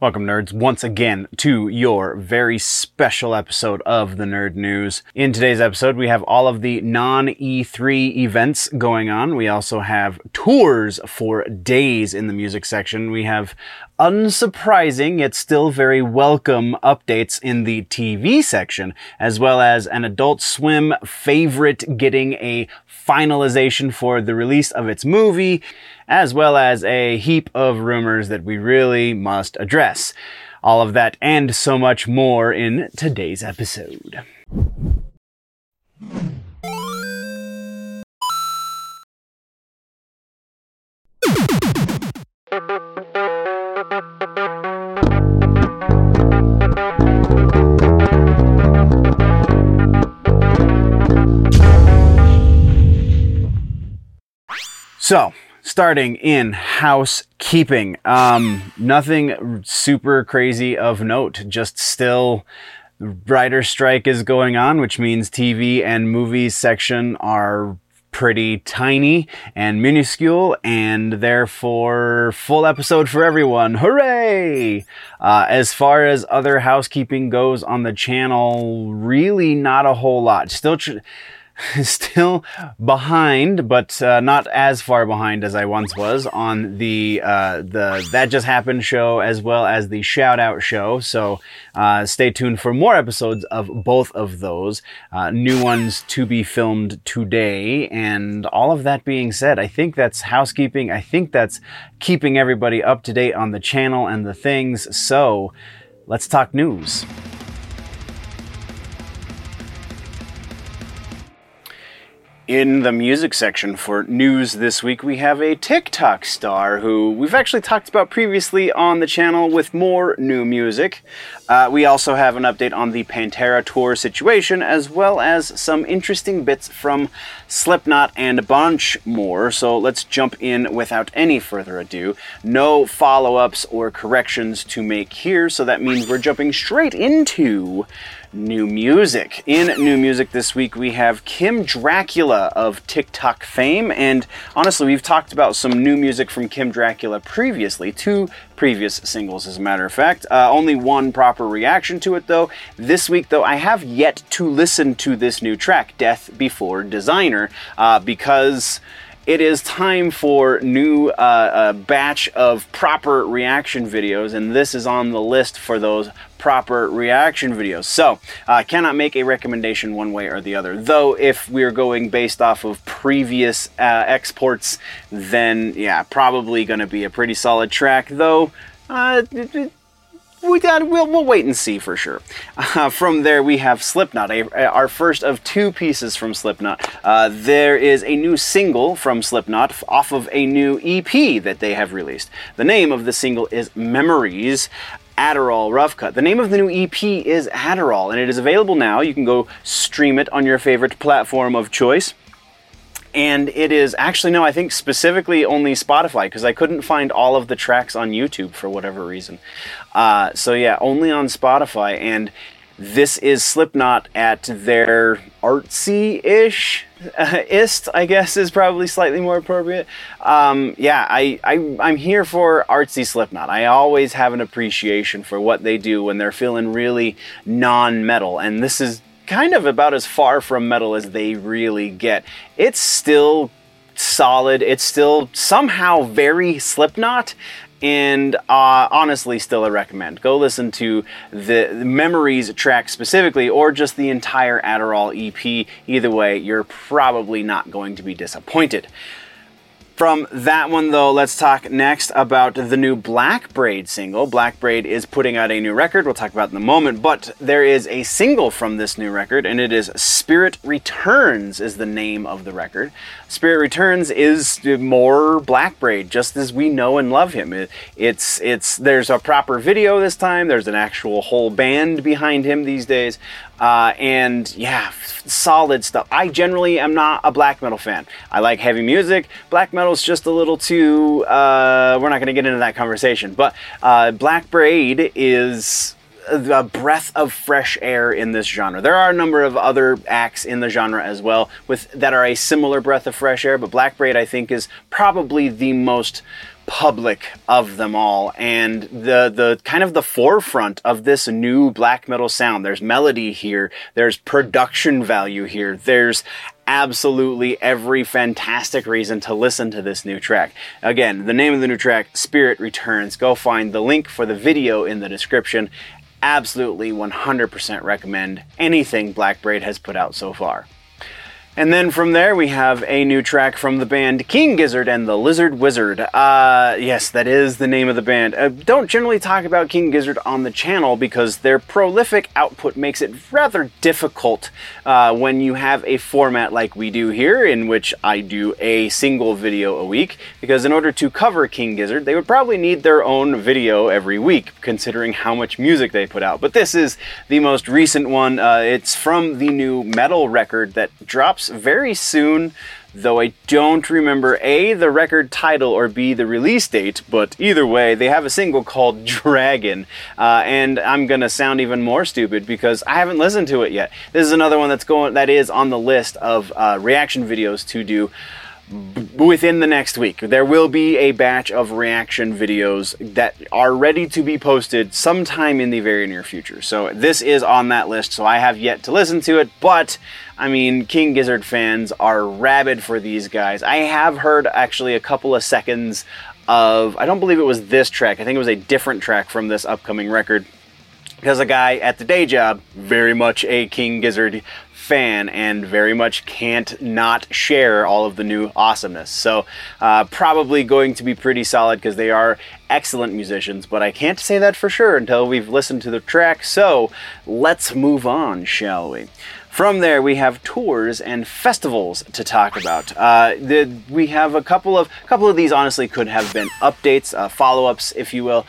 Welcome, nerds, once again to your very special episode of the Nerd News. In today's episode, we have all of the non E3 events going on. We also have tours for days in the music section. We have unsurprising yet still very welcome updates in the TV section, as well as an Adult Swim favorite getting a finalization for the release of its movie, as well as a heap of rumors that we really must address. All of that and so much more in today's episode. So, starting in housekeeping, um, nothing super crazy of note, just still writer strike is going on, which means TV and movies section are pretty tiny and minuscule and therefore full episode for everyone. Hooray! Uh, as far as other housekeeping goes on the channel, really not a whole lot. Still, tr- still behind, but uh, not as far behind as I once was on the uh, the that just happened show as well as the shout out show. So uh, stay tuned for more episodes of both of those uh, new ones to be filmed today. And all of that being said, I think that's housekeeping. I think that's keeping everybody up to date on the channel and the things. So let's talk news. In the music section for news this week, we have a TikTok star who we've actually talked about previously on the channel with more new music. Uh, we also have an update on the Pantera tour situation, as well as some interesting bits from Slipknot and a bunch more. So let's jump in without any further ado. No follow ups or corrections to make here, so that means we're jumping straight into new music. In new music this week, we have Kim Dracula of TikTok fame. And honestly, we've talked about some new music from Kim Dracula previously, two previous singles, as a matter of fact. Uh, only one proper reaction to it, though. This week, though, I have yet to listen to this new track, Death Before Designer, uh, because it is time for new uh, batch of proper reaction videos, and this is on the list for those proper reaction videos. So I uh, cannot make a recommendation one way or the other. Though if we're going based off of previous uh, exports, then yeah, probably going to be a pretty solid track. Though. Uh, we got, we'll, we'll wait and see for sure. Uh, from there, we have Slipknot, a, our first of two pieces from Slipknot. Uh, there is a new single from Slipknot off of a new EP that they have released. The name of the single is Memories. Adderall Rough Cut. The name of the new EP is Adderall, and it is available now. You can go stream it on your favorite platform of choice. And it is actually, no, I think specifically only Spotify because I couldn't find all of the tracks on YouTube for whatever reason. Uh, so, yeah, only on Spotify. And this is Slipknot at their artsy ish uh, ist, I guess, is probably slightly more appropriate. Um, yeah, I, I, I'm here for artsy Slipknot. I always have an appreciation for what they do when they're feeling really non metal, and this is kind of about as far from metal as they really get. It's still solid, it's still somehow very Slipknot, and uh, honestly still a recommend go listen to the, the, memories track specifically or just the entire adderall ep either way you're probably not going to be disappointed from that one, though, let's talk next about the new Blackbraid single. Blackbraid is putting out a new record. We'll talk about in a moment, but there is a single from this new record, and it is Spirit Returns, is the name of the record. Spirit Returns is more Blackbraid, just as we know and love him. It, it's it's there's a proper video this time. There's an actual whole band behind him these days. Uh, and yeah, solid stuff. I generally am not a black metal fan. I like heavy music. Black metal's just a little too. Uh, we're not going to get into that conversation. But uh, Blackbraid is a breath of fresh air in this genre. There are a number of other acts in the genre as well with that are a similar breath of fresh air, but Blackbraid I think is probably the most public of them all. And the the kind of the forefront of this new black metal sound. There's melody here. There's production value here. There's absolutely every fantastic reason to listen to this new track. Again the name of the new track spirit returns. Go find the link for the video in the description absolutely 100% recommend anything blackbraid has put out so far and then from there, we have a new track from the band King Gizzard and the Lizard Wizard. Uh, yes, that is the name of the band. Uh, don't generally talk about King Gizzard on the channel because their prolific output makes it rather difficult uh, when you have a format like we do here, in which I do a single video a week. Because in order to cover King Gizzard, they would probably need their own video every week, considering how much music they put out. But this is the most recent one. Uh, it's from the new metal record that drops very soon, though I don't remember A, the record title, or B, the release date, but either way, they have a single called Dragon, uh, and I'm gonna sound even more stupid because I haven't listened to it yet. This is another one that's going, that is on the list of uh, reaction videos to do within the next week. There will be a batch of reaction videos that are ready to be posted sometime in the very near future. So this is on that list, so I have yet to listen to it, but I mean, King Gizzard fans are rabid for these guys. I have heard actually a couple of seconds of, I don't believe it was this track, I think it was a different track from this upcoming record because a guy at the day job, very much a King Gizzard fan and very much can't not share all of the new awesomeness. So, uh, probably going to be pretty solid because they are excellent musicians, but I can't say that for sure until we've listened to the track. So, let's move on, shall we? From there, we have tours and festivals to talk about. Uh, the, we have a couple of couple of these. Honestly, could have been updates, uh, follow-ups, if you will,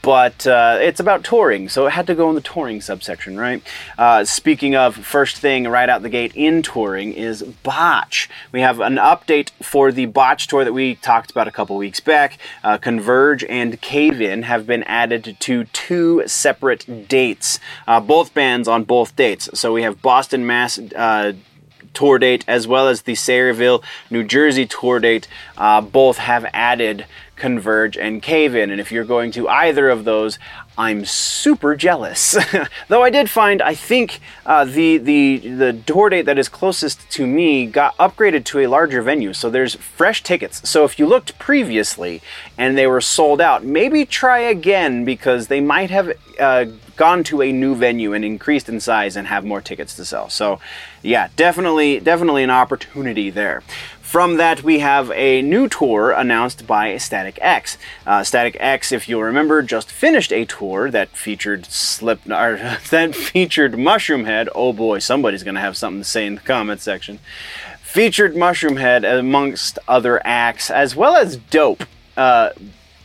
but uh, it's about touring, so it had to go in the touring subsection, right? Uh, speaking of, first thing right out the gate in touring is Botch. We have an update for the Botch tour that we talked about a couple weeks back. Uh, Converge and Cave In have been added to two separate dates, uh, both bands on both dates. So we have Boston. Mass uh, tour date as well as the Sayreville, New Jersey tour date uh, both have added Converge and Cave In. And if you're going to either of those, I'm super jealous. Though I did find, I think uh, the the the tour date that is closest to me got upgraded to a larger venue, so there's fresh tickets. So if you looked previously and they were sold out, maybe try again because they might have uh, gone to a new venue and increased in size and have more tickets to sell. So, yeah, definitely definitely an opportunity there. From that, we have a new tour announced by Static X. Uh, Static X, if you'll remember, just finished a tour that featured Slip, or, that featured Mushroomhead. Oh boy, somebody's gonna have something to say in the comment section. Featured Mushroomhead amongst other acts, as well as Dope. Uh,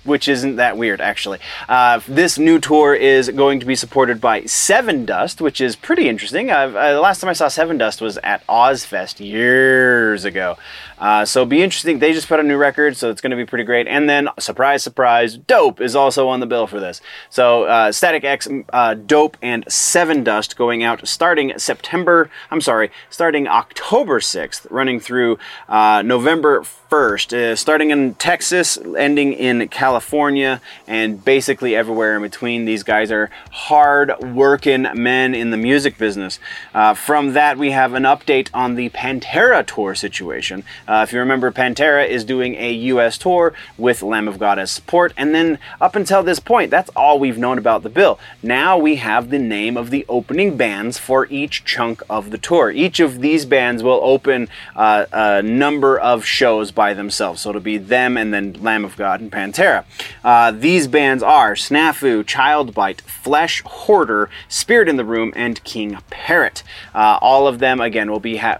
which isn't that weird actually. Uh, this new tour is going to be supported by Sevendust, which is pretty interesting. Uh, the last time I saw Sevendust was at Ozzfest years ago. Uh, so be interesting. They just put a new record, so it's going to be pretty great. And then, surprise, surprise, Dope is also on the bill for this. So uh, Static X, uh, Dope, and Sevendust going out starting September. I'm sorry, starting October 6th, running through uh, November 1st, uh, starting in Texas, ending in California, and basically everywhere in between. These guys are hard working men in the music business. Uh, from that, we have an update on the Pantera tour situation. Uh, if you remember, Pantera is doing a U.S. tour with Lamb of God as support, and then up until this point, that's all we've known about the bill. Now we have the name of the opening bands for each chunk of the tour. Each of these bands will open uh, a number of shows by themselves, so it'll be them and then Lamb of God and Pantera. Uh, these bands are Snafu, Child Bite, Flesh Hoarder, Spirit in the Room, and King Parrot. Uh, all of them, again, will be ha-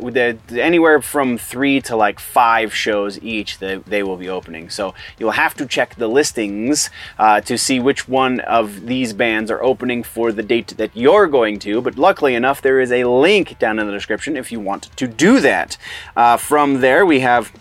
anywhere from three to like five shows each that they will be opening. So you'll have to check the listings uh, to see which one of these bands are opening for the date that you're going to. But luckily enough, there is a link down in the description if you want to do that. Uh, from there, we have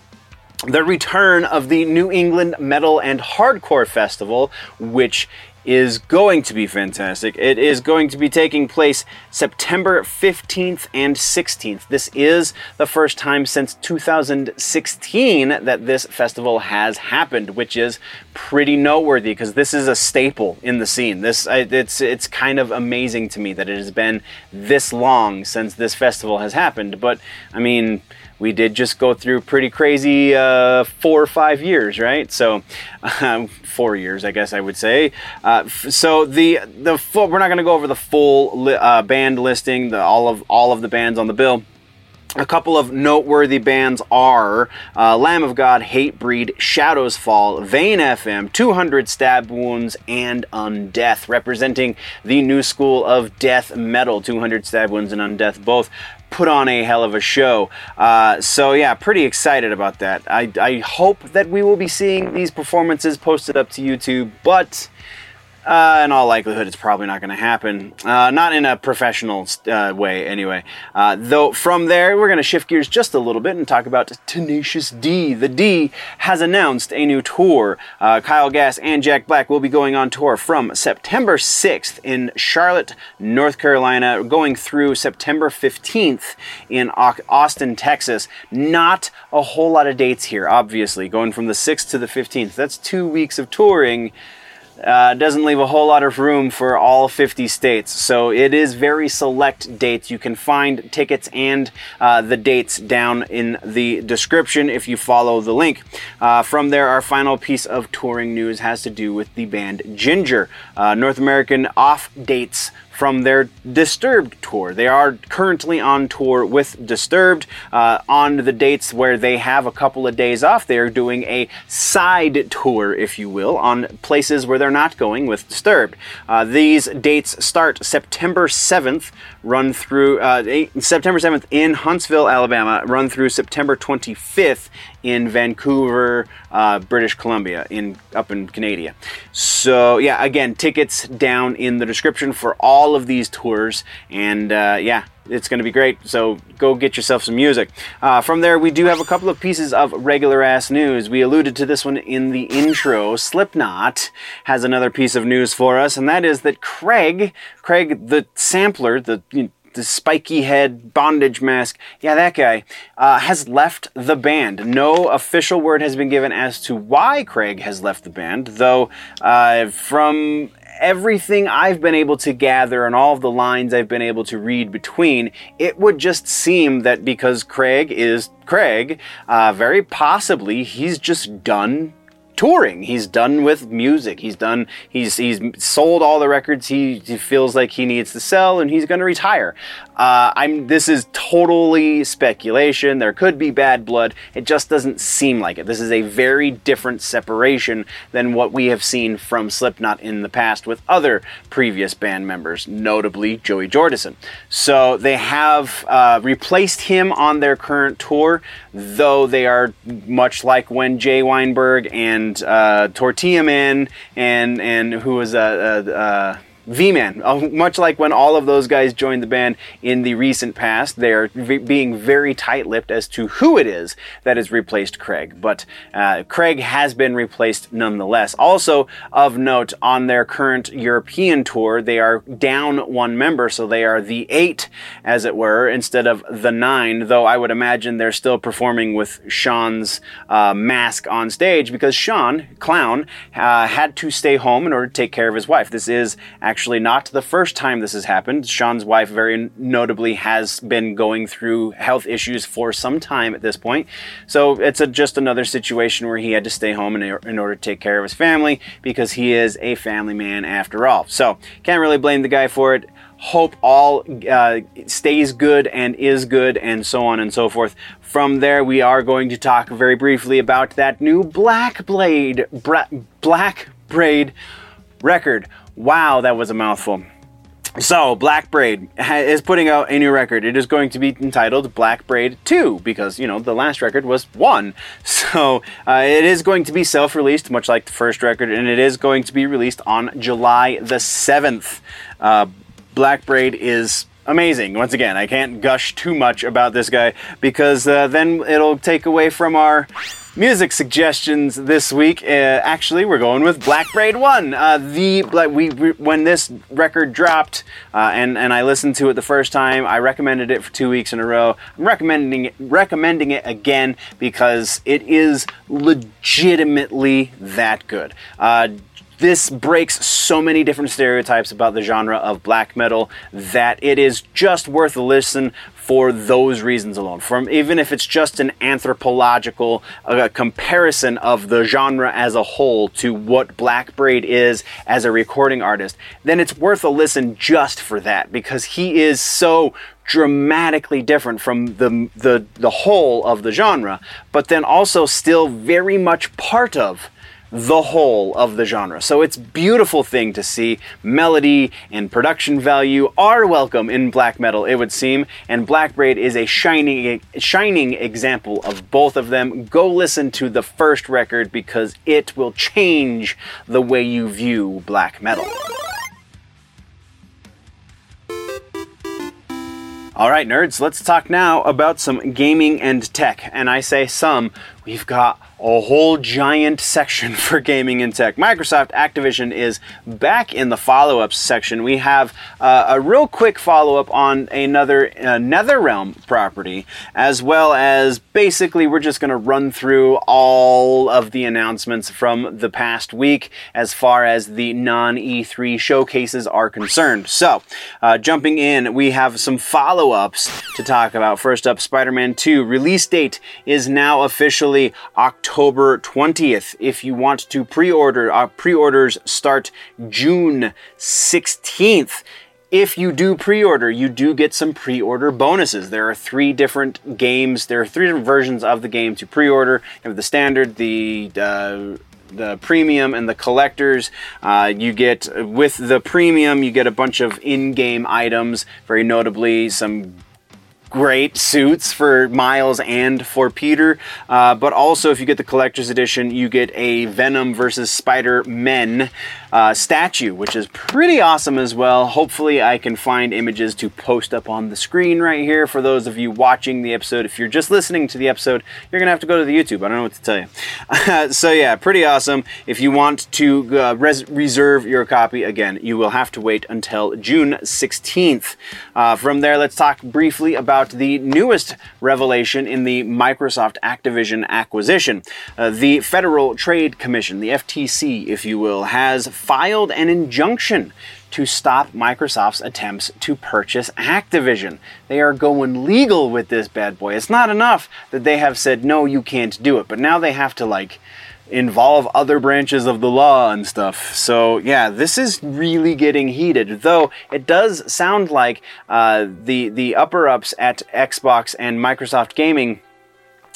the return of the New England Metal and Hardcore Festival, which is going to be fantastic. It is going to be taking place September 15th and 16th. This is the first time since 2016 that this festival has happened, which is pretty noteworthy because this is a staple in the scene. This it's it's kind of amazing to me that it has been this long since this festival has happened. But I mean, we did just go through pretty crazy uh, four or five years, right? So, um, four years, I guess I would say. Uh, f- so the the full, we're not going to go over the full li- uh, band listing, the all of all of the bands on the bill. A couple of noteworthy bands are uh, Lamb of God, Hatebreed, Shadows Fall, Vein.fm, 200 Stab Wounds, and Undeath, representing the new school of death metal. 200 Stab Wounds and Undeath both put on a hell of a show. Uh, so yeah, pretty excited about that. I, I hope that we will be seeing these performances posted up to YouTube, but uh, in all likelihood, it's probably not going to happen. Uh, not in a professional uh, way, anyway. Uh, though, from there, we're going to shift gears just a little bit and talk about Tenacious D. The D has announced a new tour. Uh, Kyle Gass and Jack Black will be going on tour from September 6th in Charlotte, North Carolina, going through September 15th in Austin, Texas. Not a whole lot of dates here, obviously, going from the 6th to the 15th. That's two weeks of touring uh, doesn't leave a whole lot of room for all 50 states. So it is very select dates. You can find tickets and uh, the dates down in the description if you follow the link. Uh, from there, our final piece of touring news has to do with the band Jinjer. Uh, North American off dates from their Disturbed tour. They are currently on tour with Disturbed. Uh, on the dates where they have a couple of days off, they are doing a side tour, if you will, on places where they're not going with Disturbed. Uh, these dates start September 7th, run through uh, September 7th in Huntsville, Alabama, run through September 25th in Vancouver, uh, British Columbia, in up in Canada. So yeah, again, tickets down in the description for all of these tours, and uh, yeah, it's going to be great. So go get yourself some music. Uh, from there, we do have a couple of pieces of regular ass news. We alluded to this one in the intro. Slipknot has another piece of news for us, and that is that Craig, Craig the sampler, the you know, the spiky head bondage mask, yeah, that guy, uh, has left the band. No official word has been given as to why Craig has left the band, though uh, from everything I've been able to gather and all of the lines I've been able to read between, it would just seem that because Craig is Craig, uh, very possibly he's just done touring. He's done with music. He's done. He's he's sold all the records he, he feels like he needs to sell, and he's going to retire. Uh, I'm. This is totally speculation. There could be bad blood. It just doesn't seem like it. This is a very different separation than what we have seen from Slipknot in the past with other previous band members, notably Joey Jordison. So they have uh, replaced him on their current tour, though they are much like when Jay Weinberg and uh, Tortilla Man and and who was a. Uh, uh, V-Man, uh, much like when all of those guys joined the band in the recent past, they're v- being very tight-lipped as to who it is that has replaced Craig. But uh, Craig has been replaced nonetheless. Also of note, on their current European tour, they are down one member, so they are the eight, as it were, instead of the nine. Though I would imagine they're still performing with Sean's uh, mask on stage because Sean, clown, uh, had to stay home in order to take care of his wife. This is actually not the first time this has happened. Sean's wife, very notably, has been going through health issues for some time at this point. So it's a, just another situation where he had to stay home in, in order to take care of his family because he is a family man after all. So can't really blame the guy for it hope all uh, stays good and is good and so on and so forth. From there, we are going to talk very briefly about that new Black Blade, Bra- Black Braid record. Wow, that was a mouthful. So, Blackbraid is putting out a new record. It is going to be entitled Blackbraid 2 because, you know, the last record was 1. So, uh, it is going to be self released, much like the first record, and it is going to be released on July the 7th. Uh, Blackbraid is amazing. Once again, I can't gush too much about this guy because uh, then it'll take away from our music suggestions this week. Uh, actually, we're going with Blackbraid One. Uh, the we, we, when this record dropped uh, and and I listened to it the first time, I recommended it for two weeks in a row. I'm recommending it, recommending it again because it is legitimately that good. This breaks so many different stereotypes about the genre of black metal that it is just worth a listen for those reasons alone. From even if it's just an anthropological uh, comparison of the genre as a whole to what Blackbraid is as a recording artist, then it's worth a listen just for that because he is so dramatically different from the the the whole of the genre, but then also still very much part of the whole of the genre. So it's beautiful thing to see. Melody and production value are welcome in black metal, it would seem, and Blackbraid is a shining shining example of both of them. Go listen to the first record because it will change the way you view black metal. All right, nerds, let's talk now about some gaming and tech. And I say some, we've got a whole giant section for gaming and tech. Microsoft Activision is back in the follow ups section. We have uh, a real quick follow up on another uh, NetherRealm property, as well as basically we're just going to run through all of the announcements from the past week as far as the non E3 showcases are concerned. So, uh, jumping in, we have some follow ups to talk about. First up, Spider Man 2 release date is now officially October. October 20th. If you want to pre-order, uh, pre-orders start June 16th. If you do pre-order, you do get some pre-order bonuses. There are three different games. There are three different versions of the game to pre-order. You have the standard, the uh, the premium and the collectors. Uh, you get with the premium, you get a bunch of in-game items. Very notably, some great suits for Miles and for Peter. Uh, but also, if you get the collector's edition, you get a Venom versus Spider Men uh, statue, which is pretty awesome as well. Hopefully, I can find images to post up on the screen right here for those of you watching the episode. If you're just listening to the episode, you're gonna have to go to the YouTube. I don't know what to tell you. so yeah, pretty awesome. If you want to uh, res- reserve your copy, again, you will have to wait until June 16th. Uh, from there, let's talk briefly about the newest revelation in the Microsoft Activision acquisition. Uh, the Federal Trade Commission, the FTC, if you will, has filed an injunction to stop Microsoft's attempts to purchase Activision. They are going legal with this bad boy. It's not enough that they have said, no, you can't do it, but now they have to, like, involve other branches of the law and stuff. So, yeah, this is really getting heated. Though it does sound like uh, the, the upper ups at Xbox and Microsoft Gaming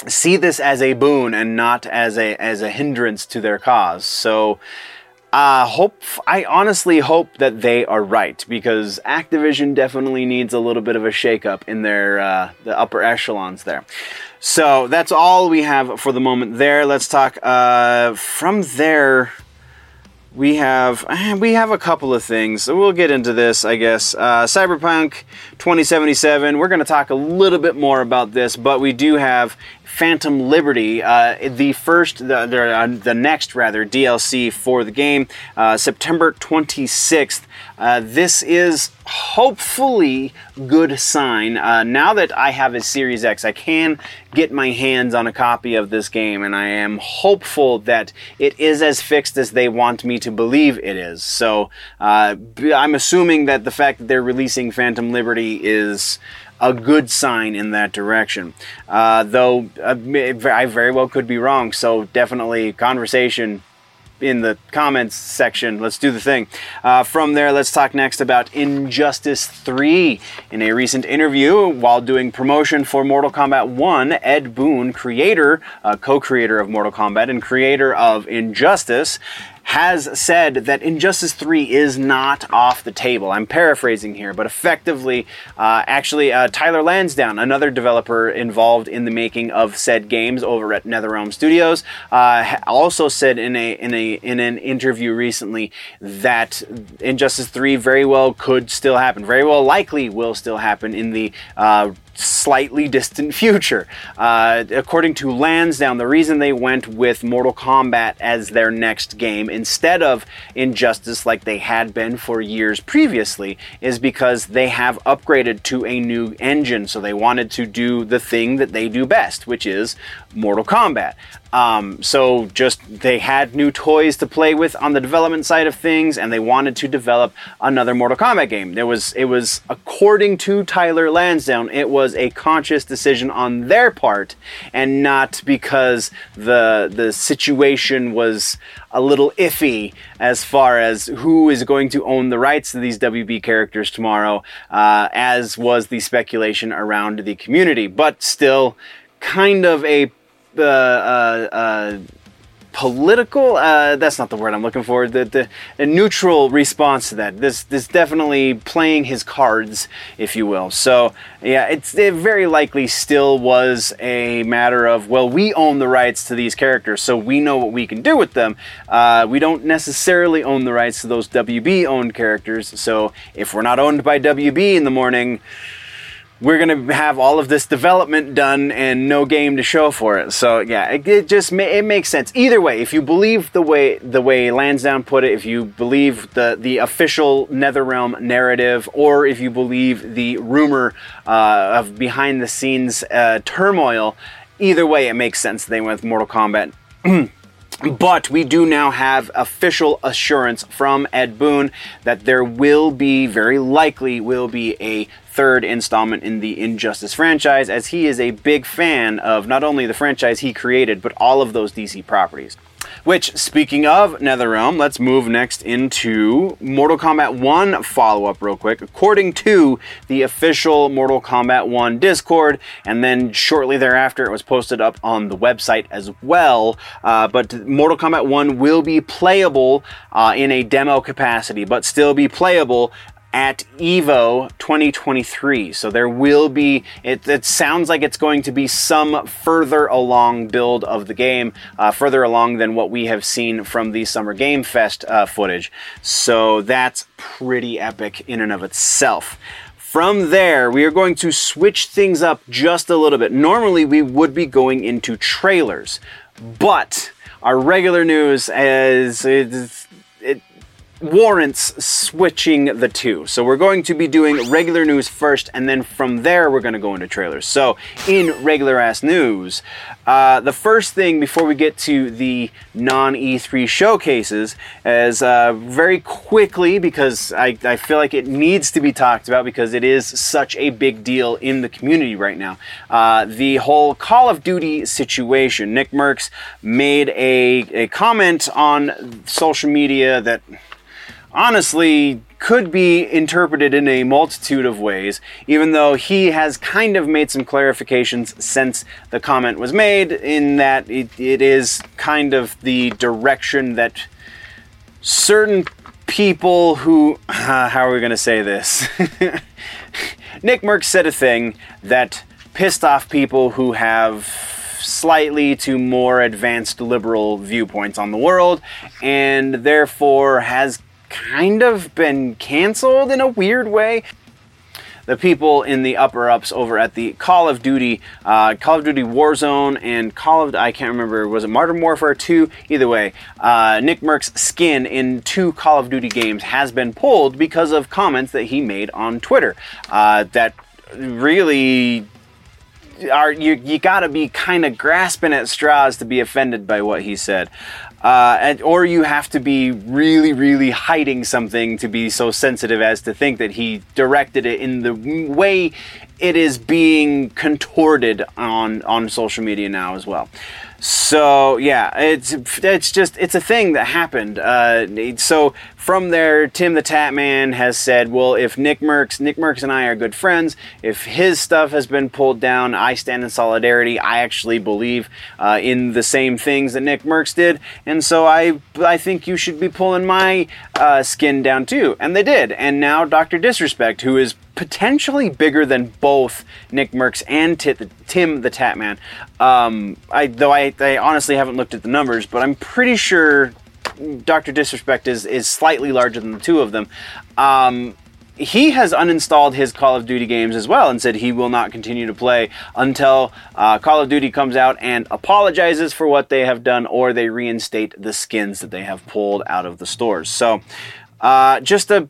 see this as a boon and not as a as a hindrance to their cause. So uh, hope I honestly hope that they are right because Activision definitely needs a little bit of a shakeup in their uh, the upper echelons there. So that's all we have for the moment there. Let's talk uh, from there we have we have a couple of things. We'll get into this, I guess. Uh, Cyberpunk 2077. We're going to talk a little bit more about this, but we do have Phantom Liberty, uh, the first, the, the, uh, the, next rather DLC for the game, uh, September 26th. Uh, this is hopefully good sign. Uh, now that I have a Series X, I can get my hands on a copy of this game, and I am hopeful that it is as fixed as they want me to believe it is. So uh, I'm assuming that the fact that they're releasing Phantom Liberty is a good sign in that direction. Uh, though uh, I very well could be wrong, so definitely conversation in the comments section. Let's do the thing. Uh, from there, let's talk next about Injustice 3. In a recent interview, while doing promotion for Mortal Kombat 1, Ed Boon, creator, uh, co creator of Mortal Kombat, and creator of Injustice, has said that Injustice 3 is not off the table. I'm paraphrasing here, but effectively, uh, actually, uh, Tyler Lansdowne, another developer involved in the making of said games over at NetherRealm Studios, uh, also said in a in a in an interview recently that Injustice 3 very well could still happen, very well likely will still happen in the uh, slightly distant future. Uh, according to Lansdowne, the reason they went with Mortal Kombat as their next game instead of Injustice like they had been for years previously is because they have upgraded to a new engine. So they wanted to do the thing that they do best, which is Mortal Kombat. Um, so just they had new toys to play with on the development side of things, and they wanted to develop another Mortal Kombat game. There was it was according to Tyler Lansdowne, it was a conscious decision on their part, and not because the the situation was a little iffy as far as who is going to own the rights to these WB characters tomorrow, uh, as was the speculation around the community. But still, kind of a uh, uh, political uh, that's not the word i'm looking for the, the a neutral response to that. This this definitely playing his cards if you will. So yeah it's it very likely still was a matter of well we own the rights to these characters so we know what we can do with them. Uh, we don't necessarily own the rights to those wb owned characters so if we're not owned by wb in the morning we're going to have all of this development done and no game to show for it. So yeah, it, it just ma- it makes sense. Either way, if you believe the way the way Lansdowne put it, if you believe the the official NetherRealm narrative, or if you believe the rumor uh, of behind the scenes uh, turmoil, either way, it makes sense. They went with Mortal Kombat. But we do now have official assurance from Ed Boon that there will be, very likely, will be a third installment in the Injustice franchise, as he is a big fan of not only the franchise he created, but all of those DC properties. Which, speaking of NetherRealm, let's move next into Mortal Kombat 1 follow up, real quick. According to the official Mortal Kombat 1 Discord, and then shortly thereafter, it was posted up on the website as well. Uh, but Mortal Kombat 1 will be playable uh, in a demo capacity, but still be playable at Evo 2023. So there will be, it, it, sounds like it's going to be some further along build of the game, uh, further along than what we have seen from the Summer Game Fest uh, footage. So that's pretty epic in and of itself. From there, we are going to switch things up just a little bit. Normally, we would be going into trailers, but our regular news is, warrants switching the two. So we're going to be doing regular news first, and then from there we're going to go into trailers. So in regular ass news, uh, the first thing before we get to the non E3 showcases is uh, very quickly because I, I feel like it needs to be talked about because it is such a big deal in the community right now. Uh, the whole Call of Duty situation. Nick Mercs made a, a comment on social media that honestly could be interpreted in a multitude of ways, even though he has kind of made some clarifications since the comment was made, in that it, it is kind of the direction that certain people who. Uh, how are we going to say this? Nick Mercs said a thing that pissed off people who have slightly to more advanced liberal viewpoints on the world and therefore has kind of been canceled in a weird way the people in the upper ups over at the Call of Duty, uh, Call of Duty Warzone, and Call of I can't remember was it Modern Warfare 2? Either way, uh, Nick Mercs' skin in two Call of Duty games has been pulled because of comments that he made on Twitter uh, that really are you you got to be kind of grasping at straws to be offended by what he said. Uh, and, or you have to be really, really hiding something to be so sensitive as to think that he directed it in the way it is being contorted on on social media now as well. So yeah, it's it's just it's a thing that happened. Uh, so from there, Tim the Tatman has said, "Well, if Nick Mercs, Nick Mercs and I are good friends. If his stuff has been pulled down, I stand in solidarity. I actually believe uh, in the same things that Nick Mercs did, and so I I think you should be pulling my uh, skin down too." And they did. And now Doctor Disrespect, who is potentially bigger than both Nick Mercs and Tim the Tatman. Um, I though I, I honestly haven't looked at the numbers, but I'm pretty sure Doctor Disrespect is is slightly larger than the two of them. Um, he has uninstalled his Call of Duty games as well and said he will not continue to play until uh, Call of Duty comes out and apologizes for what they have done or they reinstate the skins that they have pulled out of the stores. So, uh, just a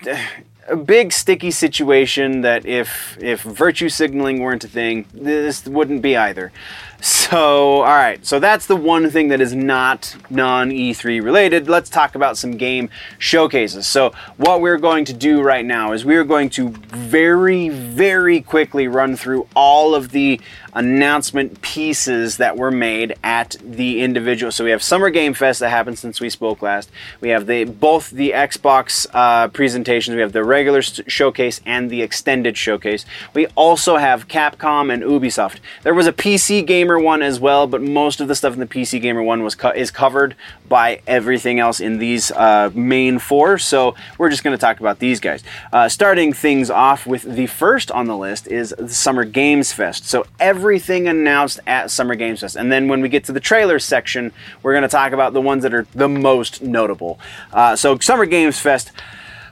a big sticky situation that if if virtue signaling weren't a thing, this wouldn't be either. So, all right. So that's the one thing that is not non E3 related. Let's talk about some game showcases. So, what we're going to do right now is we're going to very, very quickly run through all of the announcement pieces that were made at the individual. So we have Summer Game Fest that happened since we spoke last. We have the both the Xbox uh, presentations. We have the regular showcase and the extended showcase. We also have Capcom and Ubisoft. There was a PC gamer Gamer one as well, but most of the stuff in the PC Gamer one was co- is covered by everything else in these uh, main four. So we're just going to talk about these guys. Uh, starting things off with the first on the list is the Summer Games Fest. So everything announced at Summer Games Fest, and then when we get to the trailer section, we're going to talk about the ones that are the most notable. Uh, so Summer Games Fest.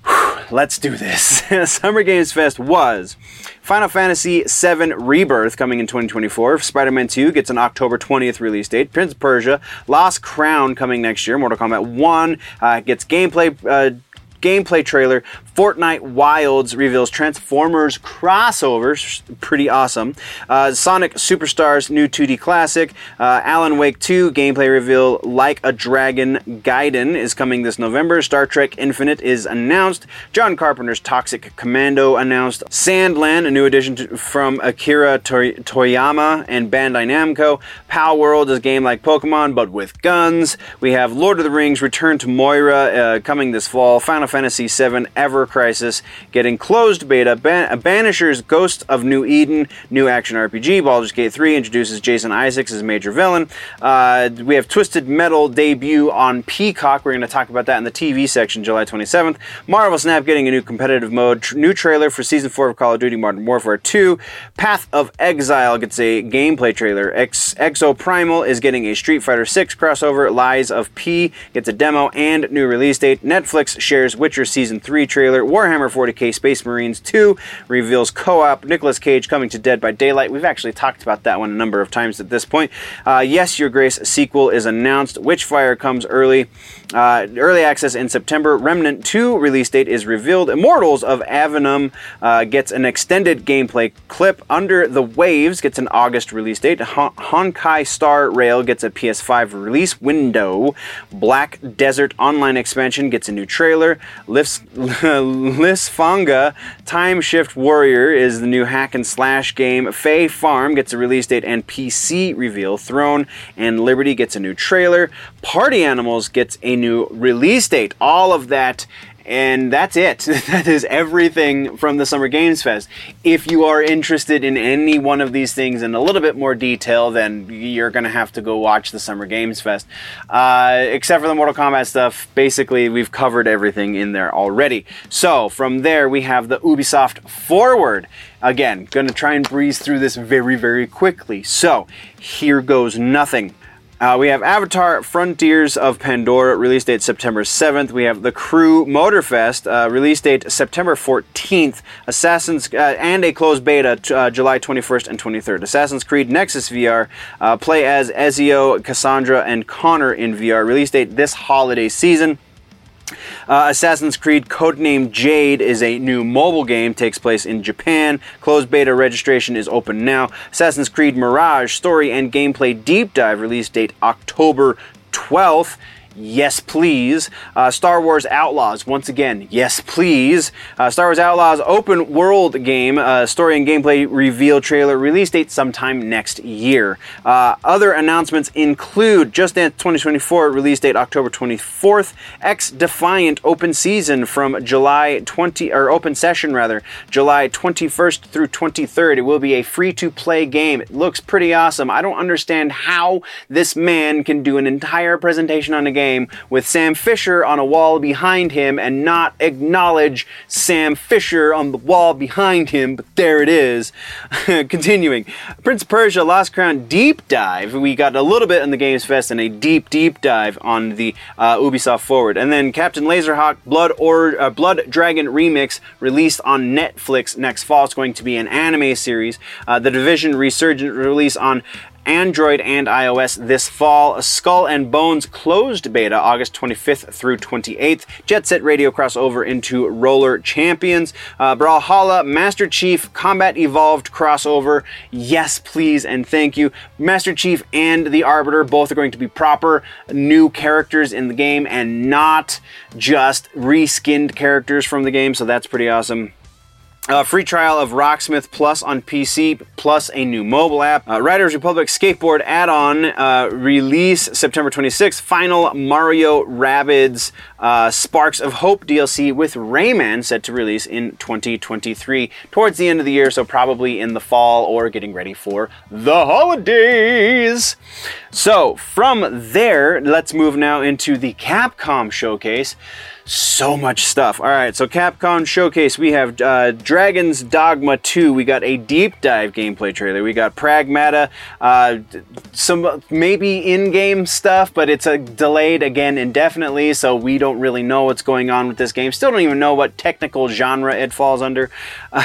Whew, let's do this. Summer Games Fest was Final Fantasy VII Rebirth coming in 2024. Spider Man 2 gets an October 20th release date. Prince of Persia Lost Crown coming next year. Mortal Kombat 1 uh, gets gameplay. Uh, gameplay trailer Fortnite Wilds reveals Transformers crossovers, pretty awesome. Uh, Sonic Superstars new 2D classic. Uh, Alan Wake 2 gameplay reveal Like a Dragon Gaiden is coming this November. Star Trek Infinite is announced. John Carpenter's Toxic Commando announced. Sandland, a new addition to, from Akira Toriyama and Bandai Namco. Pow Palworld is a game like Pokemon but with guns. We have Lord of the Rings Return to Moria uh, coming this fall. Final Fantasy VII Ever Crisis, getting closed beta. Ban- Banishers Ghost of New Eden, new action RPG. Baldur's Gate 3 introduces Jason Isaacs as major villain. Uh, we have Twisted Metal debut on Peacock. We're going to talk about that in the TV section July 27th. Marvel Snap getting a new competitive mode. Tr- new trailer for Season 4 of Call of Duty Modern Warfare 2. Path of Exile gets a gameplay trailer. X- Exoprimal is getting a Street Fighter 6 crossover. Lies of P gets a demo and new release date. Netflix shares Witcher Season 3 trailer. Warhammer 40k Space Marines 2 reveals co-op. Nicolas Cage coming to Dead by Daylight. We've actually talked about that one a number of times at this point. Uh, yes, Your Grace sequel is announced. Witchfire comes early. Uh, early access in September. Remnant 2 release date is revealed. Immortals of Aveum uh, gets an extended gameplay clip. Under the Waves gets an August release date. Hon- Honkai Star Rail gets a PS5 release window. Black Desert Online expansion gets a new trailer. Lifts, Lysfanga Time Shift Warrior is the new hack and slash game. Fae Farm gets a release date and PC reveal. Throne and Liberty gets a new trailer. Party Animals gets a new release date. All of that and that's it. that is everything from the Summer Games Fest. If you are interested in any one of these things in a little bit more detail, then you're going to have to go watch the Summer Games Fest. Uh, except for the Mortal Kombat stuff, basically, we've covered everything in there already. So, from there, we have the Ubisoft Forward. Again, going to try and breeze through this very, very quickly. So, here goes nothing. Uh, we have Avatar Frontiers of Pandora, release date September 7th. We have The Crew Motorfest, uh, release date September 14th. Assassin's, uh, and a closed beta uh, July 21st and 23rd. Assassin's Creed Nexus VR, uh, play as Ezio, Kassandra, and Connor in VR, release date this holiday season. Uh, Assassin's Creed Codename Jade is a new mobile game, takes place in Japan. Closed beta registration is open now. Assassin's Creed Mirage story and gameplay deep dive release date October 12th. Yes, please. Uh, Star Wars Outlaws, once again, yes, please. Uh, Star Wars Outlaws open world game, uh, story and gameplay reveal trailer, release date sometime next year. Uh, other announcements include Just Dance 2024, release date October 24th, X Defiant open season from July 20, or open session rather, July 21st through 23rd. It will be a free to play game. It looks pretty awesome. I don't understand how this man can do an entire presentation on a game game with Sam Fisher on a wall behind him and not acknowledge Sam Fisher on the wall behind him, but there it is. Continuing. Prince Persia Lost Crown Deep Dive. We got a little bit in the Games Fest and a deep, deep dive on the uh, Ubisoft Forward. And then Captain Laserhawk Blood or uh, Blood Dragon Remix released on Netflix next fall. It's going to be an anime series. Uh, the Division Resurgence release on Android and iOS this fall. Skull and Bones closed beta August 25th through 28th. Jet Set Radio crossover into Roller Champions. Uh, Brawlhalla Master Chief Combat Evolved crossover. Yes, please, and thank you. Master Chief and the Arbiter both are going to be proper new characters in the game and not just reskinned characters from the game, so that's pretty awesome. Uh, free trial of Rocksmith Plus on PC, plus a new mobile app. Uh, Riders Republic Skateboard add-on uh, release September 26th. Final Mario Rabbids uh, Sparks of Hope DLC with Rayman set to release in 2023 towards the end of the year, so probably in the fall or getting ready for the holidays. So from there, let's move now into the Capcom showcase so much stuff. All right, so Capcom Showcase, we have uh, Dragon's Dogma 2. We got a deep dive gameplay trailer. We got Pragmata, uh, some maybe in-game stuff, but it's a delayed again indefinitely, so we don't really know what's going on with this game. Still don't even know what technical genre it falls under.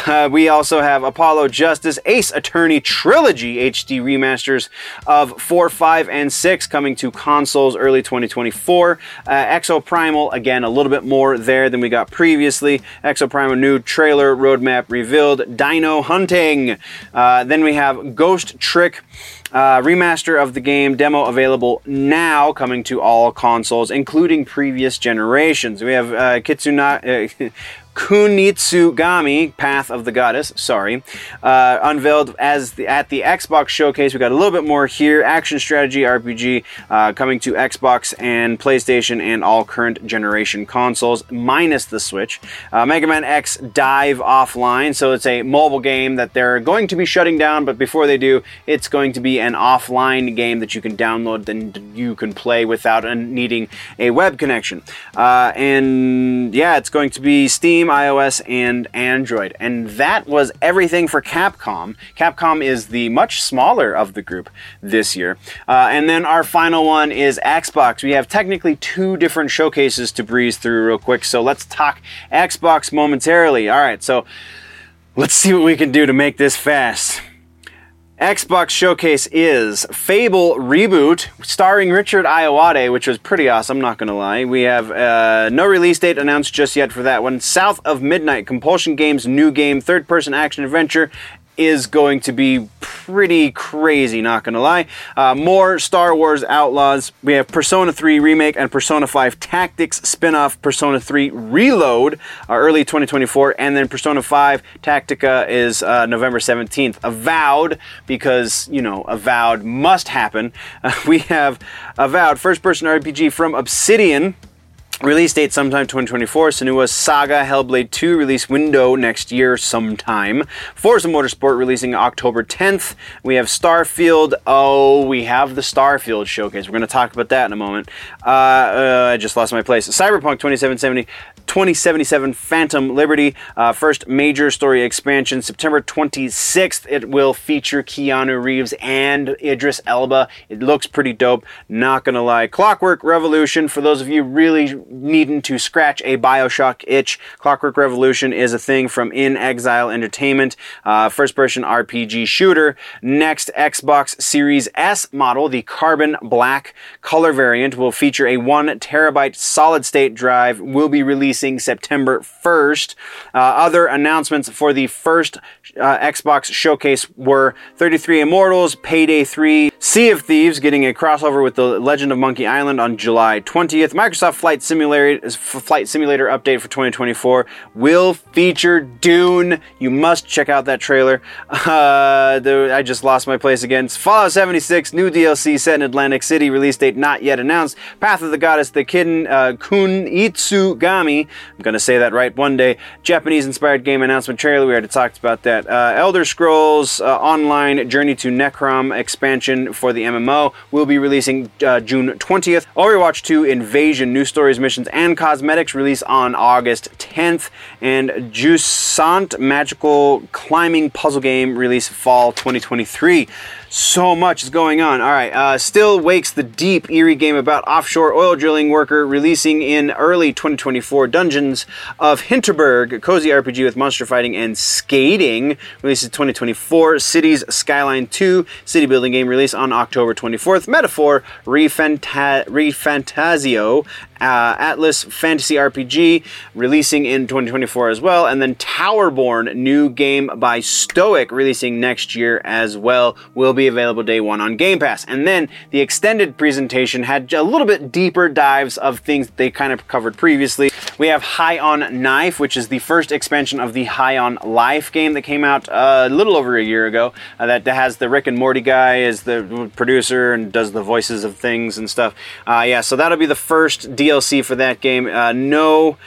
Uh, we also have Apollo Justice, Ace Attorney Trilogy HD remasters of 4, 5, and 6 coming to consoles early 2024. Uh, Exoprimal, again, a little little bit more there than we got previously. Exoprimal new trailer roadmap revealed. Dino Hunting. Uh, then we have Ghost Trick. Uh, remaster of the game demo available now, coming to all consoles, including previous generations. We have uh, Kitsuna. Kunitsugami, Path of the Goddess, sorry, uh, unveiled as the, at the Xbox showcase. We got a little bit more here. Action strategy RPG uh, coming to Xbox and PlayStation and all current generation consoles, minus the Switch. Uh, Mega Man X Dive Offline, so it's a mobile game that they're going to be shutting down, but before they do, it's going to be an offline game that you can download and you can play without needing a web connection. Uh, and yeah, it's going to be Steam Steam, iOS, and Android. And that was everything for Capcom. Capcom is the much smaller of the group this year. Uh, and then our final one is Xbox. We have technically two different showcases to breeze through real quick. So let's talk Xbox momentarily. All right, so let's see what we can do to make this fast. Xbox Showcase is Fable Reboot, starring Richard Ayoade, which was pretty awesome, not gonna lie. We have uh, no release date announced just yet for that one. South of Midnight, Compulsion Games' new game, third person action adventure, is going to be pretty crazy, not gonna lie. Uh, more Star Wars Outlaws. We have Persona 3 Remake and Persona 5 Tactics spin off Persona 3 Reload uh, early 2024, and then Persona 5 Tactica is uh, November 17th. Avowed, because, you know, Avowed must happen. we have Avowed, first person RPG from Obsidian. Release date sometime 2024. Senua's Saga Hellblade 2 release window next year sometime. Forza Motorsport releasing October 10th. We have Starfield. Oh, we have the Starfield showcase. We're going to talk about that in a moment. Uh, uh, I just lost my place. Cyberpunk 2077 2077 Phantom Liberty, uh, first major story expansion, September 26th. It will feature Keanu Reeves and Idris Elba. It looks pretty dope, not gonna lie. Clockwork Revolution, for those of you really needing to scratch a Bioshock itch, Clockwork Revolution is a thing from inXile Entertainment, uh, first person RPG shooter. Next, Xbox Series S model, the carbon black color variant, will feature a one terabyte solid state drive, will be releasing September 1st. Uh, other announcements for the first uh, Xbox showcase were 33 Immortals, Payday 3, Sea of Thieves getting a crossover with the Legend of Monkey Island on July 20th. Microsoft Flight Simulator Flight Simulator update for 2024 will feature Dune. You must check out that trailer. Uh, the, I just lost my place again. Fallout 76 new DLC set in Atlantic City. Release date not yet announced. Path of the Goddess, the Kiden uh, Kun I'm gonna say that right one day. Japanese-inspired game announcement trailer. We already talked about that. Uh, Elder Scrolls uh, Online Journey to Necrom expansion for the MMO will be releasing uh, June 20th. Overwatch 2 Invasion new stories, missions, and cosmetics release on August 10th, and Jusant magical climbing puzzle game release fall 2023. So much is going on. All right, uh, Still Wakes the Deep, eerie game about offshore oil drilling worker releasing in early 2024. Dungeons of Hinterberg, cozy RPG with monster fighting and skating, releases 2024. Cities Skyline 2, city building game release on October 24th. Metaphor, Refanta- ReFantazio, uh, Atlus Fantasy RPG releasing in 2024 as well, and then Towerborn, new game by Stoic, releasing next year as well, will be available day one on Game Pass. And then the extended presentation had a little bit deeper dives of things they kind of covered previously. We have High on Knife, which is the first expansion of the High on Life game that came out uh, a little over a year ago. Uh, that has the Rick and Morty guy as the producer and does the voices of things and stuff. Uh, yeah, so that'll be the first DLC for that game. Uh, no.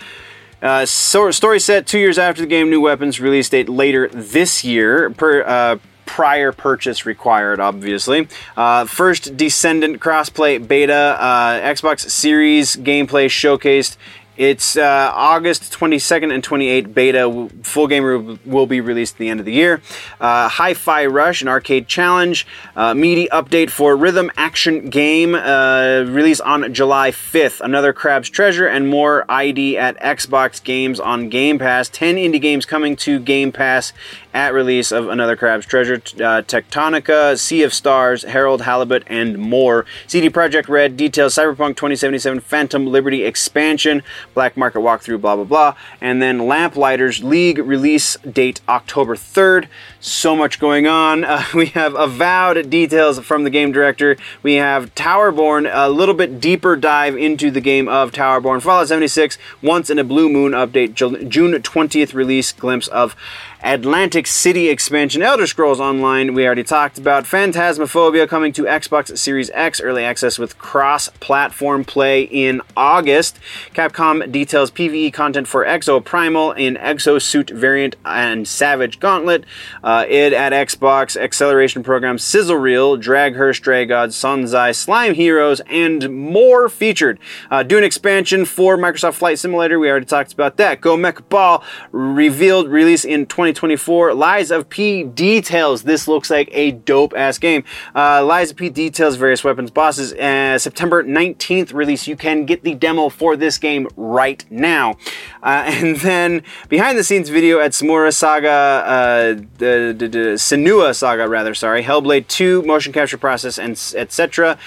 Uh, so, story set two years after the game, new weapons release date later this year. Per, uh, prior purchase required, obviously. Uh, first Descendant crossplay beta, uh, Xbox Series gameplay showcased it's uh, August 22nd and 28th beta. Full game will be released at the end of the year. Uh, Hi Fi Rush, an arcade challenge. Uh, meaty update for Rhythm Action Game. Uh, release on July 5th. Another Crab's Treasure and more ID at Xbox games on Game Pass. 10 indie games coming to Game Pass at release of Another Crab's Treasure, uh, Tectonica, Sea of Stars, Harold Halibut, and more. CD Projekt Red details Cyberpunk 2077 Phantom Liberty expansion, Black Market walkthrough, blah blah blah, and then Lamplighters League release date October 3rd. So much going on. Uh, we have avowed details from the game director. We have Towerborn, a little bit deeper dive into the game of Towerborn. Fallout 76, Once in a Blue Moon update, June 20th release glimpse of Atlantic City expansion, Elder Scrolls Online, we already talked about. Phantasmophobia coming to Xbox Series X early access with cross platform play in August. Capcom details PvE content for Exo Primal, in Exosuit variant and Savage Gauntlet. Uh, id at Xbox, acceleration program Sizzle Reel, Drag Her, Stray Gods, Sonzai, Slime Heroes, and more featured. Uh, Dune expansion for Microsoft Flight Simulator, we already talked about that. Go Mech Ball revealed release in 2024. Lies of P details. This looks like a dope ass game. Uh, Lies of P details various weapons bosses. Uh, September 19th release. You can get the demo for this game right now. Uh, and then behind the scenes video at Samura Saga, uh, the, the Senua Saga rather, sorry, Hellblade 2 motion capture process and etc.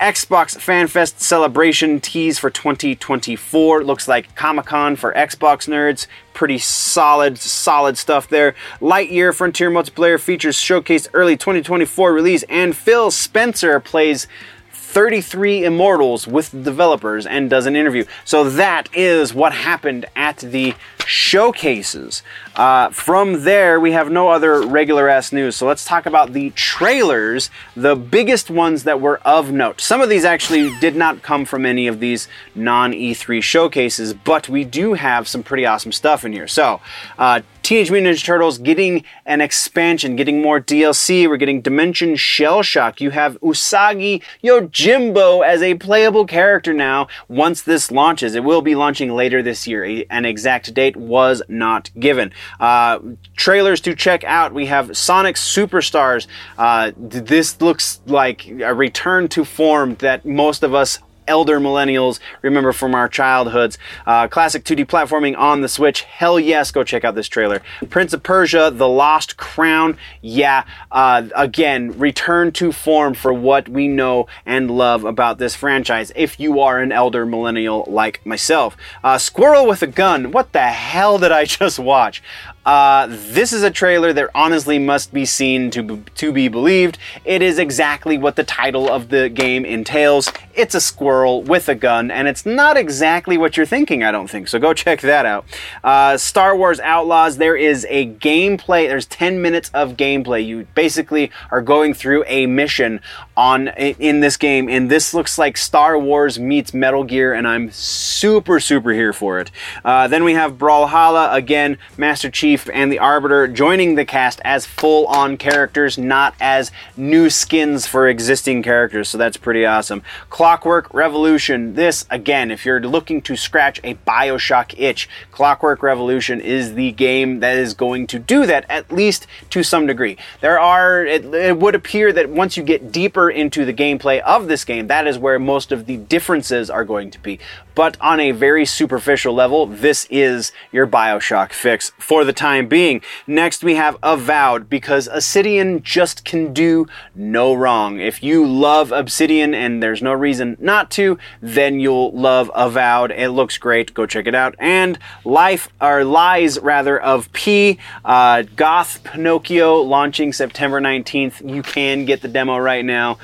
Xbox FanFest celebration tease for 2024. Looks like Comic Con for Xbox nerds. Pretty solid, solid stuff there. Lightyear Frontier multiplayer features showcased early 2024 release, and Phil Spencer plays 33 Immortals with developers and does an interview. So that is what happened at the showcases. Uh, from there, we have no other regular ass news. So let's talk about the trailers, the biggest ones that were of note. Some of these actually did not come from any of these non E3 showcases, but we do have some pretty awesome stuff in here. So, uh, Teenage Mutant Ninja Turtles getting an expansion, getting more DLC. We're getting Dimension Shell Shock. You have Usagi Yojimbo as a playable character now once this launches. It will be launching later this year. An exact date was not given. Uh, trailers to check out. We have Sonic Superstars. Uh, this looks like a return to form that most of us elder millennials remember from our childhoods. Uh, classic 2D platforming on the Switch. Hell yes, go check out this trailer. Prince of Persia: The Lost Crown. Yeah, uh, again, return to form for what we know and love about this franchise. If you are an elder millennial like myself, uh, Squirrel with a Gun. What the hell did I just watch? Uh, this is a trailer that honestly must be seen to, to be believed. It is exactly what the title of the game entails. It's a squirrel with a gun, and it's not exactly what you're thinking, I don't think. So go check that out. Uh, Star Wars Outlaws, there is a gameplay, there's 10 minutes of gameplay. You basically are going through a mission on in this game, and this looks like Star Wars meets Metal Gear, and I'm super, super here for it. Uh, then we have Brawlhalla, again, Master Chief and the Arbiter joining the cast as full on characters, not as new skins for existing characters. So that's pretty awesome. Clockwork Revolution. This, again, if you're looking to scratch a Bioshock itch, Clockwork Revolution is the game that is going to do that, at least to some degree. There are, it, it would appear that once you get deeper into the gameplay of this game, that is where most of the differences are going to be. But on a very superficial level, this is your Bioshock fix for the time being. Next, we have Avowed, because Obsidian just can do no wrong. If you love Obsidian and there's no reason not to, then you'll love Avowed. It looks great. Go check it out. And Life, or Lies rather, of P, uh, Goth Pinocchio launching September 19th. You can get the demo right now.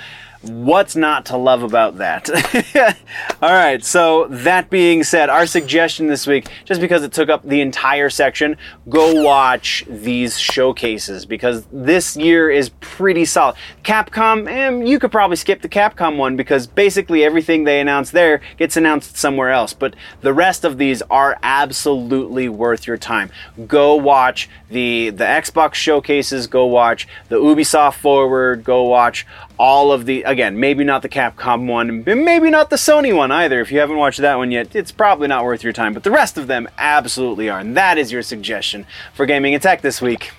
What's not to love about that? All right, so that being said, our suggestion this week, just because it took up the entire section, go watch these showcases because this year is pretty solid. Capcom, eh, you could probably skip the Capcom one because basically everything they announce there gets announced somewhere else, but the rest of these are absolutely worth your time. Go watch the the Xbox showcases, go watch the Ubisoft Forward, go watch all of the again maybe not the capcom one maybe not the sony one either if you haven't watched that one yet it's probably not worth your time but the rest of them absolutely are and that is your suggestion for gaming and tech this week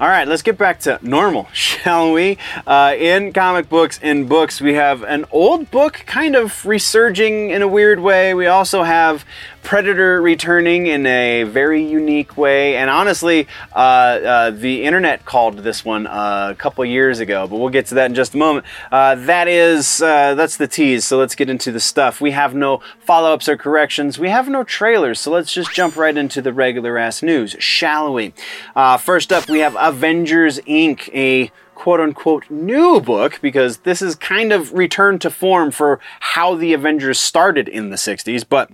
All right, let's get back to normal, shall we? Uh, in comic books and books, we have an old book kind of resurging in a weird way. We also have Predator returning in a very unique way. And honestly, uh, uh, the internet called this one uh, a couple years ago, but we'll get to that in just a moment. Uh, that is, uh, that's the tease. So let's get into the stuff. We have no follow ups or corrections. We have no trailers. So let's just jump right into the regular ass news, shall we? Uh, first up, we have Avengers Inc., a quote unquote new book because this is kind of return to form for how the Avengers started in the 60s, but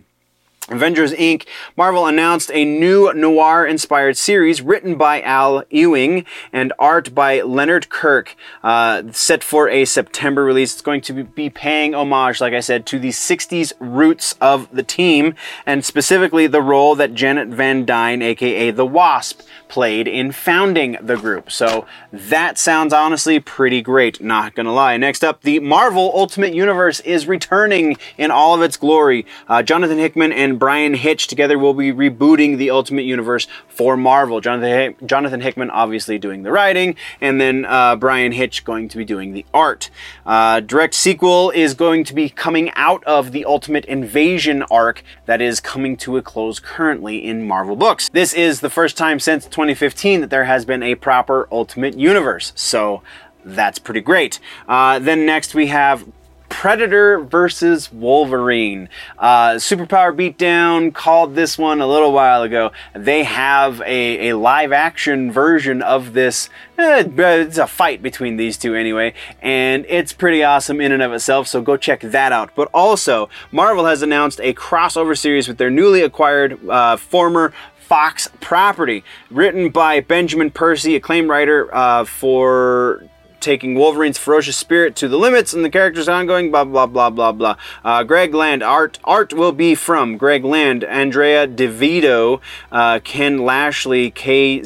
Avengers Inc., Marvel announced a new noir inspired series written by Al Ewing and art by Leonard Kirk, uh, set for a September release. It's going to be paying homage, like I said, to the 60s roots of the team and specifically the role that Janet Van Dyne, aka the Wasp, played in founding the group. So that sounds honestly pretty great, not gonna lie. Next up, the Marvel Ultimate Universe is returning in all of its glory. Uh, Jonathan Hickman and Bryan Hitch together will be rebooting the Ultimate Universe for Marvel. Jonathan, Jonathan Hickman obviously doing the writing, and then uh, Bryan Hitch going to be doing the art. Uh, direct sequel is going to be coming out of the Ultimate Invasion arc that is coming to a close currently in Marvel books. This is the first time since 2015 that there has been a proper Ultimate Universe. So that's pretty great. Uh, then next we have Predator versus Wolverine. Uh, Superpower Beatdown called this one a little while ago. They have a, a live action version of this. Eh, it's a fight between these two anyway, and it's pretty awesome in and of itself, so go check that out. But also, Marvel has announced a crossover series with their newly acquired uh, former Fox property, written by Benjamin Percy, acclaimed writer uh, for taking Wolverine's ferocious spirit to the limits and the character's ongoing blah blah blah blah blah. Uh, Greg Land art art will be from Greg Land, Andrea Di Vito, uh, Ken Lashley, Kay,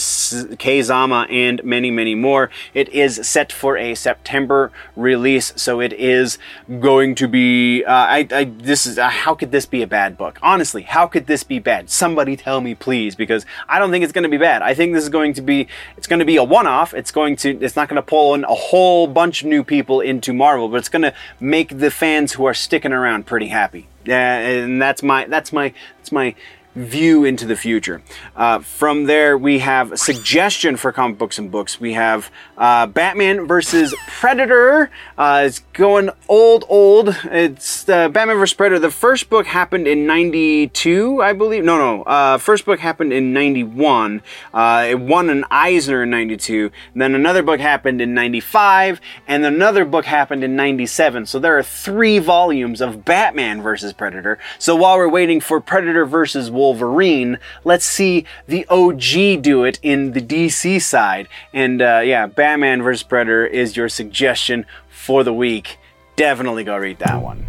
Kay Zama, and many many more. It is set for a September release, so it is going to be. Uh, I, I this is uh, how could this be a bad book? Honestly, how could this be bad? Somebody tell me please, because I don't think it's going to be bad. I think this is going to be it's going to be a one off. It's going to it's not going to pull in a whole bunch of new people into Marvel, but it's going to make the fans who are sticking around pretty happy. Yeah, and that's my that's my that's my view into the future. Uh, from there, we have a suggestion for comic books and books. We have uh, Batman versus Predator. Uh, it's going old, old. It's uh, Batman versus Predator. The first book happened in '92, I believe. No, no. Uh, first book happened in '91. Uh, it won an Eisner in '92. Then another book happened in '95, and another book happened in '97. So there are three volumes of Batman versus Predator. So while we're waiting for Predator versus Wolverine, Wolverine. Let's see the OG do it in the DC side. And uh, yeah, Batman vs. Predator is your suggestion for the week. Definitely go read that one.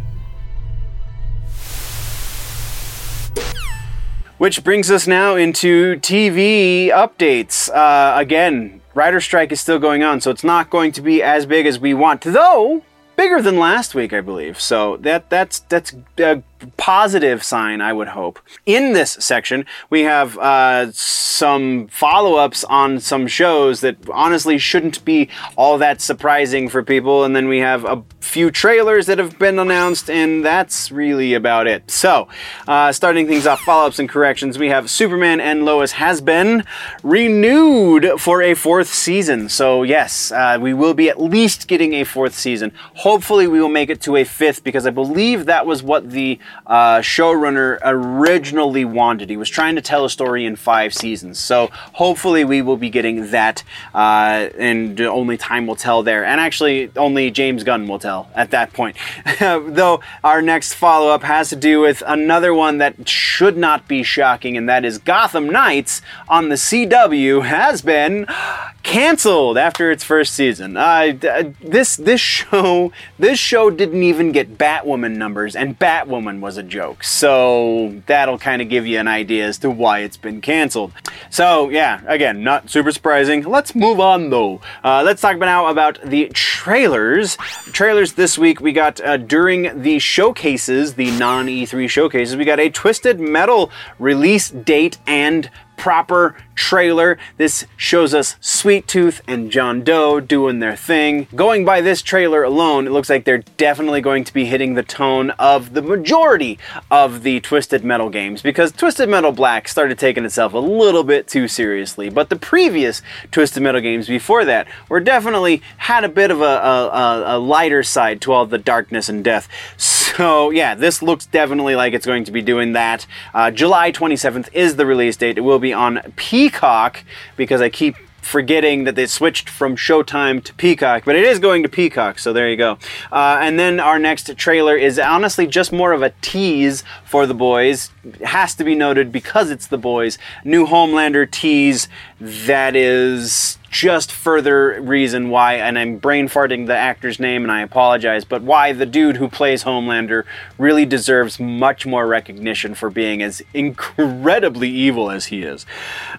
Which brings us now into TV updates. Uh, again, writer strike is still going on, so it's not going to be as big as we want. Though bigger than last week, I believe. So that that's that's a positive sign, I would hope. In this section, we have uh, some follow-ups on some shows that honestly shouldn't be all that surprising for people, and then we have a few trailers that have been announced, and that's really about it. So, uh, starting things off, follow-ups and corrections, we have Superman and Lois has been renewed for a fourth season. So yes, uh, we will be at least getting a fourth season. Hopefully, we will make it to a fifth because I believe that was what the uh, showrunner originally wanted. He was trying to tell a story in five seasons. So hopefully, we will be getting that, uh, and only time will tell there. And actually, only James Gunn will tell at that point. Though our next follow up has to do with another one that should not be shocking, and that is Gotham Knights on the CW has been canceled after its first season. Uh, this this show this show didn't even get Batwoman numbers, and Batwoman was a joke. So that'll kind of give you an idea as to why it's been canceled. So yeah, again, not super surprising. Let's move on though. Uh, let's talk now about the trailers. Trailers this week we got uh, during the showcases, the non E3 showcases, we got a Twisted Metal release date and proper trailer. This shows us Sweet Tooth and John Doe doing their thing. Going by this trailer alone, it looks like they're definitely going to be hitting the tone of the majority of the Twisted Metal games because Twisted Metal Black started taking itself a little bit too seriously. But the previous Twisted Metal games before that were definitely had a bit of a, a, a lighter side to all the darkness and death. So yeah, this looks definitely like it's going to be doing that. Uh, July 27th is the release date. It will be on Peacock because I keep forgetting that they switched from Showtime to Peacock, but it is going to Peacock, so there you go. Uh, and then our next trailer is honestly just more of a tease for the boys. It has to be noted because it's the boys. New Homelander tease that is just further reason why, and I'm brain farting the actor's name and I apologize, but why the dude who plays Homelander really deserves much more recognition for being as incredibly evil as he is.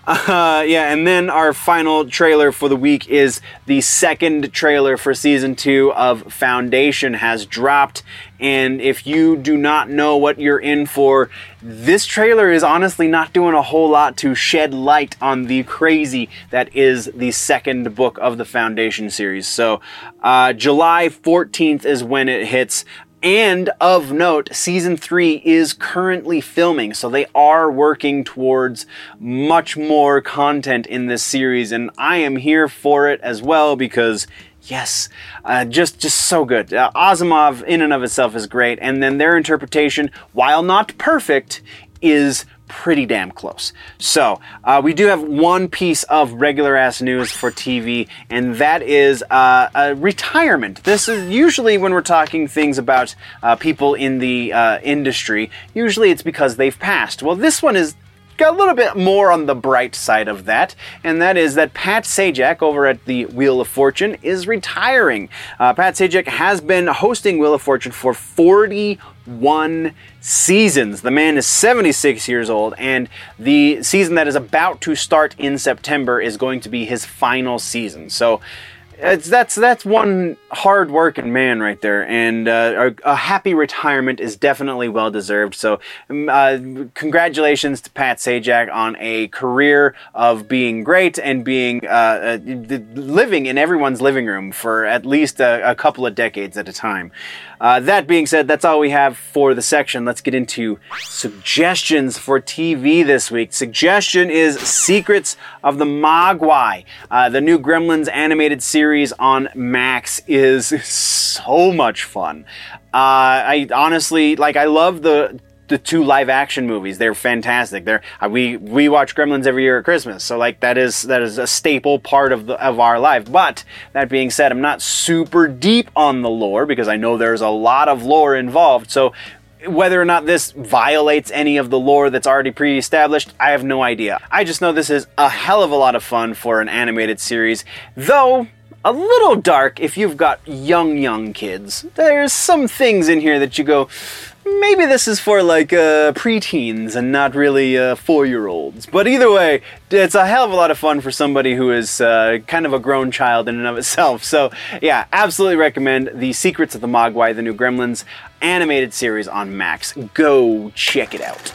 Uh, yeah, and then our final trailer for the week is the second trailer for season two of Foundation has dropped. And if you do not know what you're in for, this trailer is honestly not doing a whole lot to shed light on the crazy that is the second book of the Foundation series. So, uh, July 14th is when it hits. And of note, season three is currently filming, so they are working towards much more content in this series, and I am here for it as well because yes, uh, just just so good. Uh, Asimov in and of itself is great, and then their interpretation, while not perfect, is pretty damn close. So, uh, we do have one piece of regular ass news for TV, and that is uh, a retirement. This is usually when we're talking things about uh, people in the uh, industry, usually it's because they've passed. Well, this one is got a little bit more on the bright side of that, and that is that Pat Sajak over at the Wheel of Fortune is retiring. Uh, Pat Sajak has been hosting Wheel of Fortune for 41 seasons. The man is 76 years old, and the season that is about to start in September is going to be his final season. So, that's that's one hard working man right there, and uh, a, a, happy retirement is definitely well deserved. So, um, uh, congratulations to Pat Sajak on a career of being great and being uh, uh living in everyone's living room for at least a, a couple of decades at a time. Uh, that being said, that's all we have for the section. Let's get into suggestions for TV this week. Suggestion is Secrets of the Mogwai. Uh, the new Gremlins animated series on Max is so much fun. Uh, I honestly, like, I love the the two live action movies. They're fantastic. They're uh, we we watch Gremlins every year at Christmas, so like that is that is a staple part of the of our life. But that being said, I'm not super deep on the lore because I know there's a lot of lore involved. So whether or not this violates any of the lore that's already pre-established, I have no idea. I just know this is a hell of a lot of fun for an animated series, though a little dark if you've got young, young kids. There's some things in here that you go, maybe this is for like uh, preteens and not really uh, four-year-olds. But either way, it's a hell of a lot of fun for somebody who is uh, kind of a grown child in and of itself. So yeah, absolutely recommend the Secrets of the Mogwai, the new Gremlins animated series on Max. Go check it out.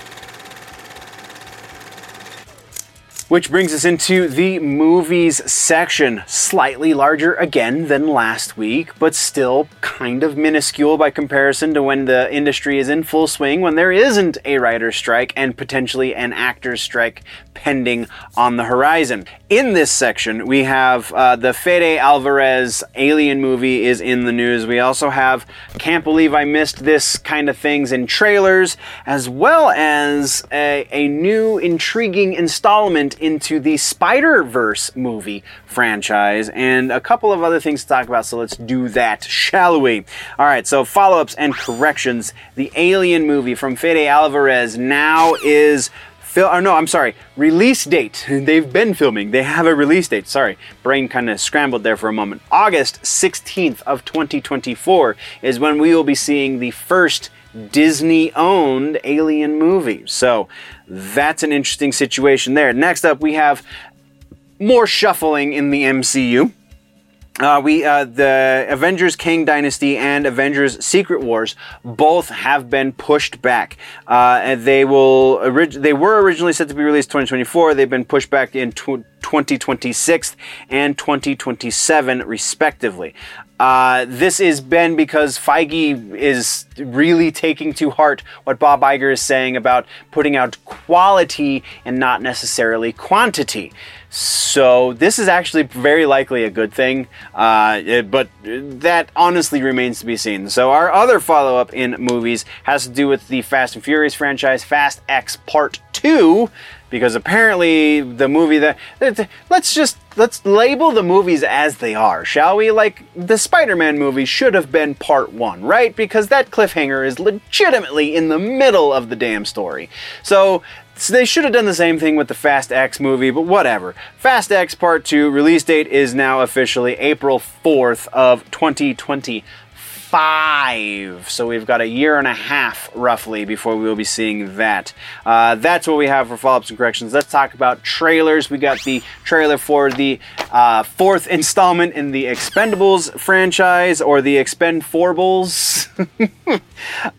Which brings us into the movies section. Slightly larger again than last week, but still kind of minuscule by comparison to when the industry is in full swing, when there isn't a writer's strike and potentially an actor's strike pending on the horizon. In this section, we have uh, the Fede Alvarez Alien movie is in the news. We also have Can't Believe I Missed This kind of things in trailers, as well as a, a new intriguing installment into the Spider Verse movie franchise, and a couple of other things to talk about. So let's do that, shall we? All right, so follow ups and corrections. The Alien movie from Fede Alvarez now is. Fil- or no, I'm sorry. Release date. They've been filming. They have a release date. Sorry, brain kind of scrambled there for a moment. August 16th of 2024 is when we will be seeing the first Disney-owned Alien movie. So that's an interesting situation there. Next up, we have more shuffling in the MCU. Uh, we uh, the Avengers Kang Dynasty and Avengers Secret Wars both have been pushed back. Uh, and they will orig- they were originally set to be released 2024. They've been pushed back in tw- 2026 and 2027 respectively. Uh, this has been because Feige is really taking to heart what Bob Iger is saying about putting out quality and not necessarily quantity. So this is actually very likely a good thing, uh, it, but that honestly remains to be seen. So our other follow-up in movies has to do with the Fast and Furious franchise, Fast X Part Two because apparently the movie that let's just let's label the movies as they are, shall we? Like the Spider-Man movie should have been part 1, right? Because that cliffhanger is legitimately in the middle of the damn story. So so they should have done the same thing with the Fast X movie, but whatever. Fast X Part 2 release date is now officially April 4th of 2020 five. So we've got a year and a half roughly before we will be seeing that. Uh, that's what we have for follow ups and corrections. Let's talk about trailers. We got the trailer for the uh, fourth installment in the Expendables franchise or the Expend Expendables.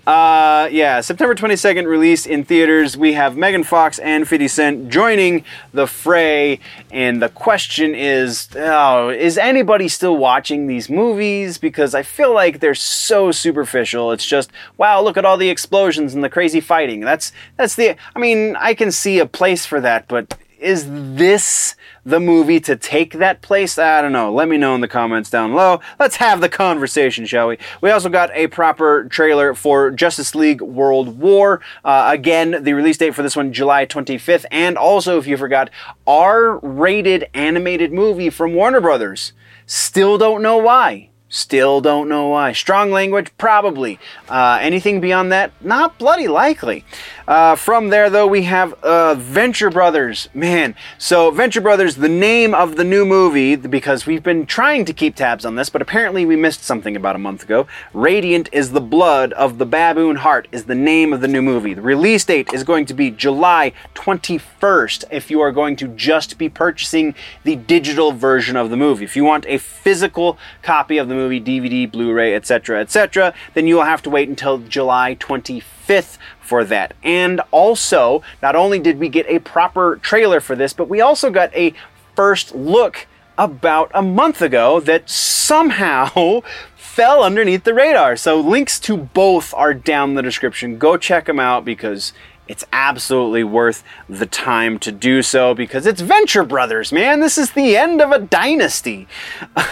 uh, yeah, September 22nd release in theaters. We have Megan Fox and 50 Cent joining the fray. And the question is oh, is anybody still watching these movies? Because I feel like they're so superficial. It's just, wow, look at all the explosions and the crazy fighting. That's that's the I mean, I can see a place for that, but is this the movie to take that place? I don't know. Let me know in the comments down below. Let's have the conversation, shall we? We also got a proper trailer for Justice League World War. Uh, again, the release date for this one, July 25th. And also, if you forgot, R rated animated movie from Warner Brothers. Still don't know why. Still don't know why. Strong language? Probably. Uh, anything beyond that? Not bloody likely. Uh, from there, though, we have uh, Venture Brothers. Man, so Venture Brothers, the name of the new movie, because we've been trying to keep tabs on this, but apparently we missed something about a month ago. Radiant is the Blood of the Baboon Heart, is the name of the new movie. The release date is going to be July 21st if you are going to just be purchasing the digital version of the movie. If you want a physical copy of the movie, DVD, Blu-ray, etc., etc., then you will have to wait until July 25th for that. And also, not only did we get a proper trailer for this, but we also got a first look about a month ago that somehow fell underneath the radar. So links to both are down in the description. Go check them out because it's absolutely worth the time to do so because it's Venture Brothers, man. This is the end of a dynasty.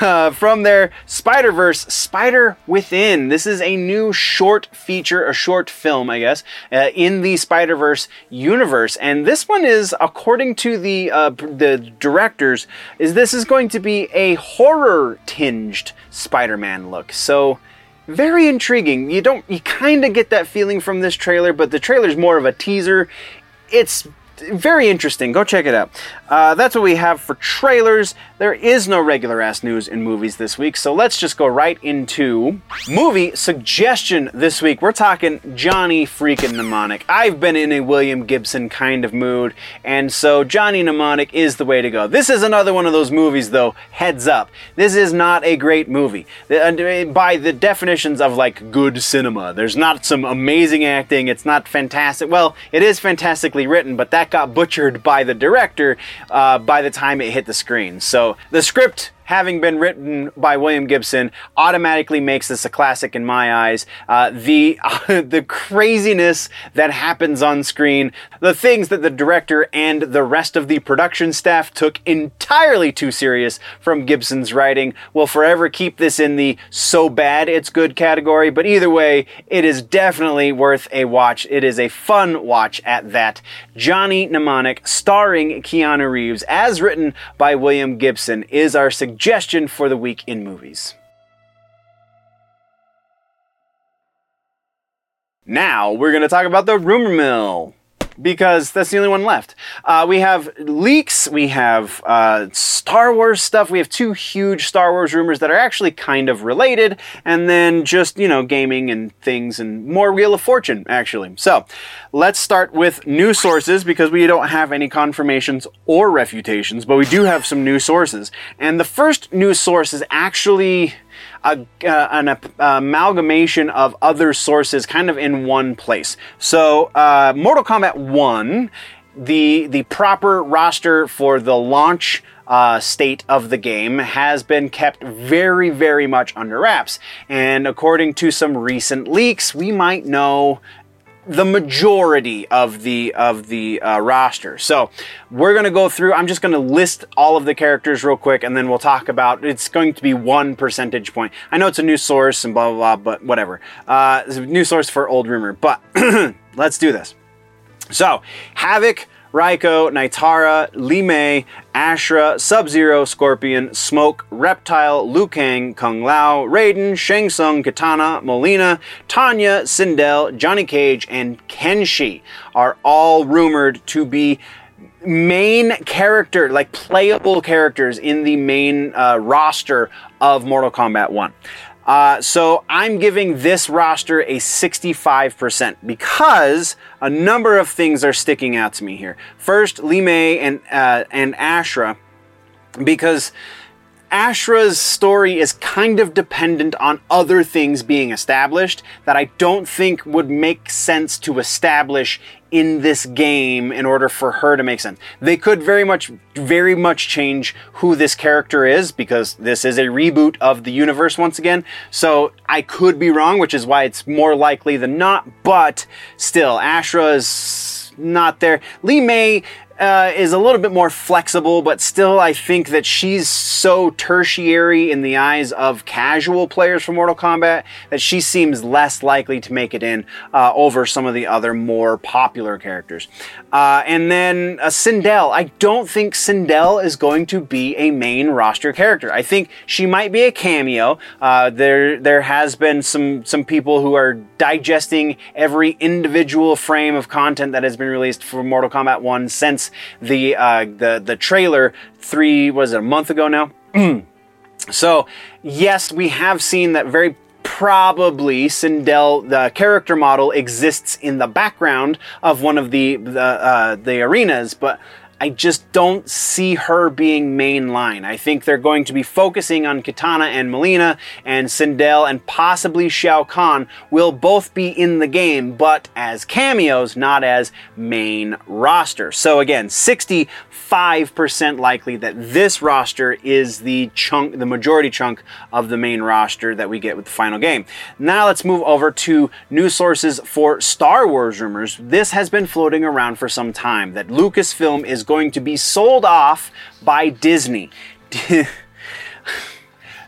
Uh, from their Spider Verse, Spider Within. This is a new short feature, a short film, I guess, uh, in the Spider Verse universe. And this one is, according to the uh, the directors, is this is going to be a horror tinged Spider-Man look. So very intriguing. You don't you kind of get that feeling from this trailer, but the trailer's more of a teaser. It's very interesting. Go check it out. Uh, that's what we have for trailers. There is no regular ass news in movies this week, so let's just go right into movie suggestion this week. We're talking Johnny freaking Mnemonic. I've been in a William Gibson kind of mood, and so Johnny Mnemonic is the way to go. This is another one of those movies, though. Heads up, this is not a great movie uh, by the definitions of like good cinema. There's not some amazing acting. It's not fantastic. Well, it is fantastically written, but that got butchered by the director uh, by the time it hit the screen. So the script having been written by William Gibson, automatically makes this a classic in my eyes. Uh, the uh, the craziness that happens on screen, the things that the director and the rest of the production staff took entirely too serious from Gibson's writing, will forever keep this in the so bad it's good category. But either way, it is definitely worth a watch. It is a fun watch at that. Johnny Mnemonic, starring Keanu Reeves, as written by William Gibson, is our suggestion suggestion for the week in movies. Now we're going to talk about the rumor mill because that's the only one left. Uh, we have leaks, we have uh, Star Wars stuff, we have two huge Star Wars rumors that are actually kind of related, and then just, you know, gaming and things and more Wheel of Fortune, actually. So let's start with new sources because we don't have any confirmations or refutations, but we do have some new sources. And the first new source is actually a, uh, an uh, amalgamation of other sources kind of in one place. So, uh, Mortal Kombat 1, the, the proper roster for the launch uh, state of the game has been kept very, very much under wraps. And according to some recent leaks, we might know the majority of the of the uh, roster. So we're gonna go through. I'm just gonna list all of the characters real quick, and then we'll talk about. It's going to be one percentage point. I know it's a new source and blah blah blah, but whatever. Uh, it's a new source for old rumor, but let's do this. So Havik. Reiko, Nitara, Li Mei, Ashrah, Sub Zero, Scorpion, Smoke, Reptile, Liu Kang, Kung Lao, Raiden, Shang Tsung, Kitana, Mileena, Tanya, Sindel, Johnny Cage, and Kenshi are all rumored to be main character, like playable characters in the main uh, roster of Mortal Kombat 1. Uh, so I'm giving this roster a 65% because a number of things are sticking out to me here. First, Li Mei and uh, and Ashrah, because Ashrah's story is kind of dependent on other things being established that I don't think would make sense to establish in this game in order for her to make sense. They could very much, very much change who this character is because this is a reboot of the universe once again. So I could be wrong, which is why it's more likely than not, but still, Ashrah is not there. Li Mei uh, is a little bit more flexible, but still, I think that she's so tertiary in the eyes of casual players for Mortal Kombat that she seems less likely to make it in uh, over some of the other more popular characters. Uh, and then uh, Sindel. I don't think Sindel is going to be a main roster character. I think she might be a cameo. Uh, there, there has been some some people who are digesting every individual frame of content that has been released for Mortal Kombat 1 since the uh, the the trailer three was it a month ago now. so yes, we have seen that very probably Sindel, the character model, exists in the background of one of the the, uh, the arenas, but I just don't see her being mainline. I think they're going to be focusing on Kitana and Mileena, and Sindel and possibly Shao Kahn will both be in the game, but as cameos, not as main roster. So again, 65% likely that this roster is the chunk, the majority chunk of the main roster that we get with the final game. Now let's move over to news sources for Star Wars rumors. This has been floating around for some time that Lucasfilm is going to be sold off by Disney.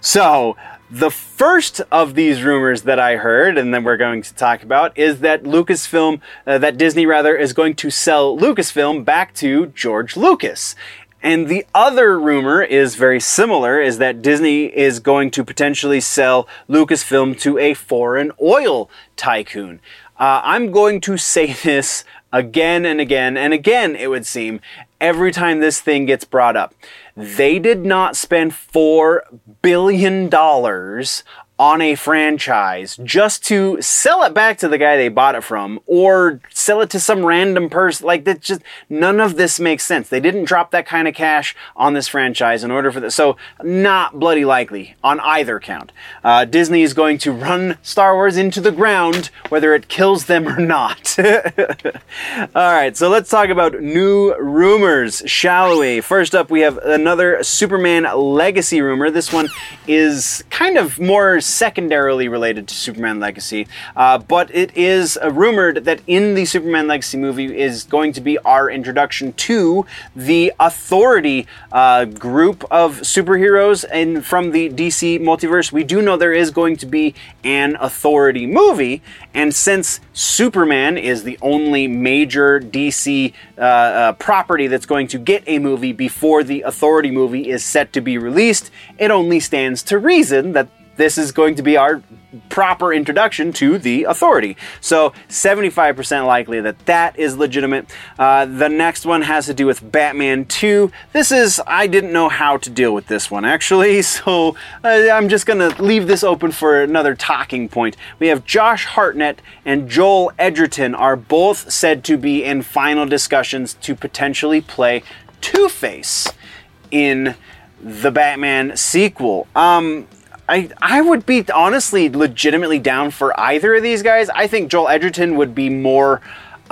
so, the first of these rumors that I heard, and then we're going to talk about, is that Lucasfilm, uh, that Disney rather, is going to sell Lucasfilm back to George Lucas. And the other rumor is very similar, is that Disney is going to potentially sell Lucasfilm to a foreign oil tycoon. Uh, I'm going to say this again and again and again, it would seem, every time this thing gets brought up. They did not spend $4 billion on a franchise just to sell it back to the guy they bought it from or sell it to some random person. Like that just none of this makes sense. They didn't drop that kind of cash on this franchise in order for this. So not bloody likely on either count. Uh, Disney is going to run Star Wars into the ground whether it kills them or not. All right, so let's talk about new rumors, shall we? First up, we have another Superman legacy rumor. This one is kind of more secondarily related to Superman Legacy, uh, but it is uh, rumored that in the Superman Legacy movie is going to be our introduction to the Authority uh, group of superheroes and from the DC multiverse. We do know there is going to be an Authority movie, and since Superman is the only major DC uh, uh, property that's going to get a movie before the Authority movie is set to be released, it only stands to reason that this is going to be our proper introduction to the authority. So 75% likely that that is legitimate. Uh, the next one has to do with Batman 2. This is, I didn't know how to deal with this one actually, so uh, I'm just gonna leave this open for another talking point. We have Josh Hartnett and Joel Edgerton are both said to be in final discussions to potentially play Two Face in the Batman sequel. Um, I I would be honestly legitimately down for either of these guys. I think Joel Edgerton would be more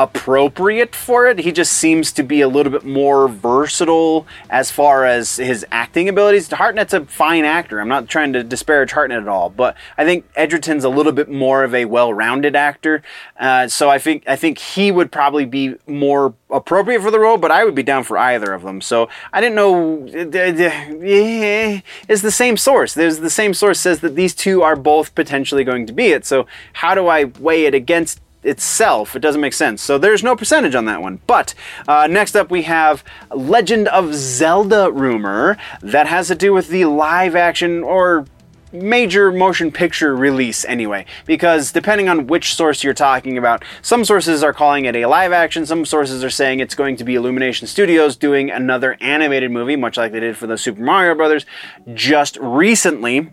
appropriate for it. He just seems to be a little bit more versatile as far as his acting abilities. Hartnett's a fine actor. I'm not trying to disparage Hartnett at all, but I think Edgerton's a little bit more of a well-rounded actor. Uh, so I think I think he would probably be more appropriate for the role, but I would be down for either of them. So I didn't know. It's the same source. There's the same source says that these two are both potentially going to be it. So how do I weigh it against itself. It doesn't make sense. So there's no percentage on that one. But uh, next up, we have Legend of Zelda rumor that has to do with the live action or major motion picture release anyway because depending on which source you're talking about some sources are calling it a live action some sources are saying it's going to be illumination studios doing another animated movie much like they did for the super mario brothers just recently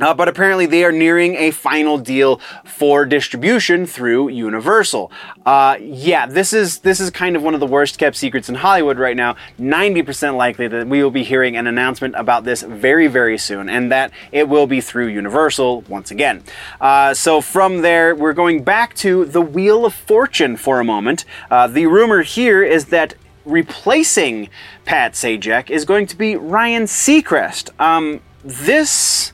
uh, but apparently, they are nearing a final deal for distribution through Universal. Uh, yeah, this is this is kind of one of the worst kept secrets in Hollywood right now. Ninety percent likely that we will be hearing an announcement about this very very soon, and that it will be through Universal once again. Uh, so from there, we're going back to the Wheel of Fortune for a moment. Uh, the rumor here is that replacing Pat Sajak is going to be Ryan Seacrest. Um, this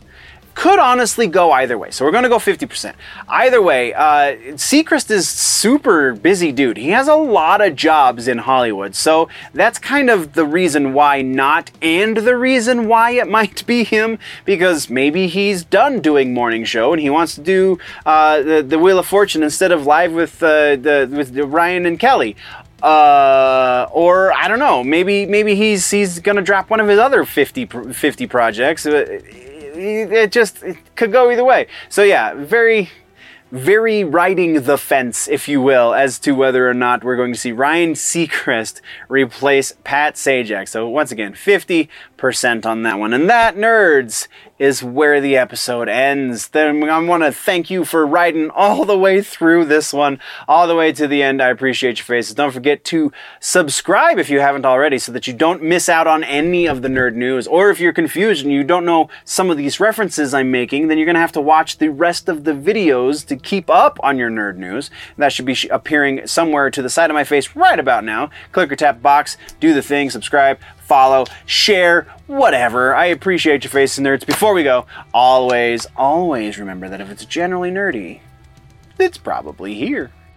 could honestly go either way. So we're going to go 50%. Either way, uh, Seacrest is super busy dude. He has a lot of jobs in Hollywood. So that's kind of the reason why not, and the reason why it might be him, because maybe he's done doing morning show and he wants to do uh, the, the Wheel of Fortune instead of live with, uh, the, with Ryan and Kelly. Uh, or I don't know. Maybe maybe he's he's gonna drop one of his other 50, 50 projects. It just it could go either way. So yeah, very very riding the fence, if you will, as to whether or not we're going to see Ryan Seacrest replace Pat Sajak. So once again, 50% on that one. And that, nerds, is where the episode ends. Then I want to thank you for riding all the way through this one, all the way to the end. I appreciate your faces. Don't forget to subscribe if you haven't already so that you don't miss out on any of the nerd news. Or if you're confused and you don't know some of these references I'm making, then you're going to have to watch the rest of the videos to keep up on your nerd news. That should be appearing somewhere to the side of my face right about now. Click or tap box, do the thing, subscribe, follow, share, whatever. I appreciate your faces, nerds. Before we go, always, always remember that if it's generally nerdy, it's probably here.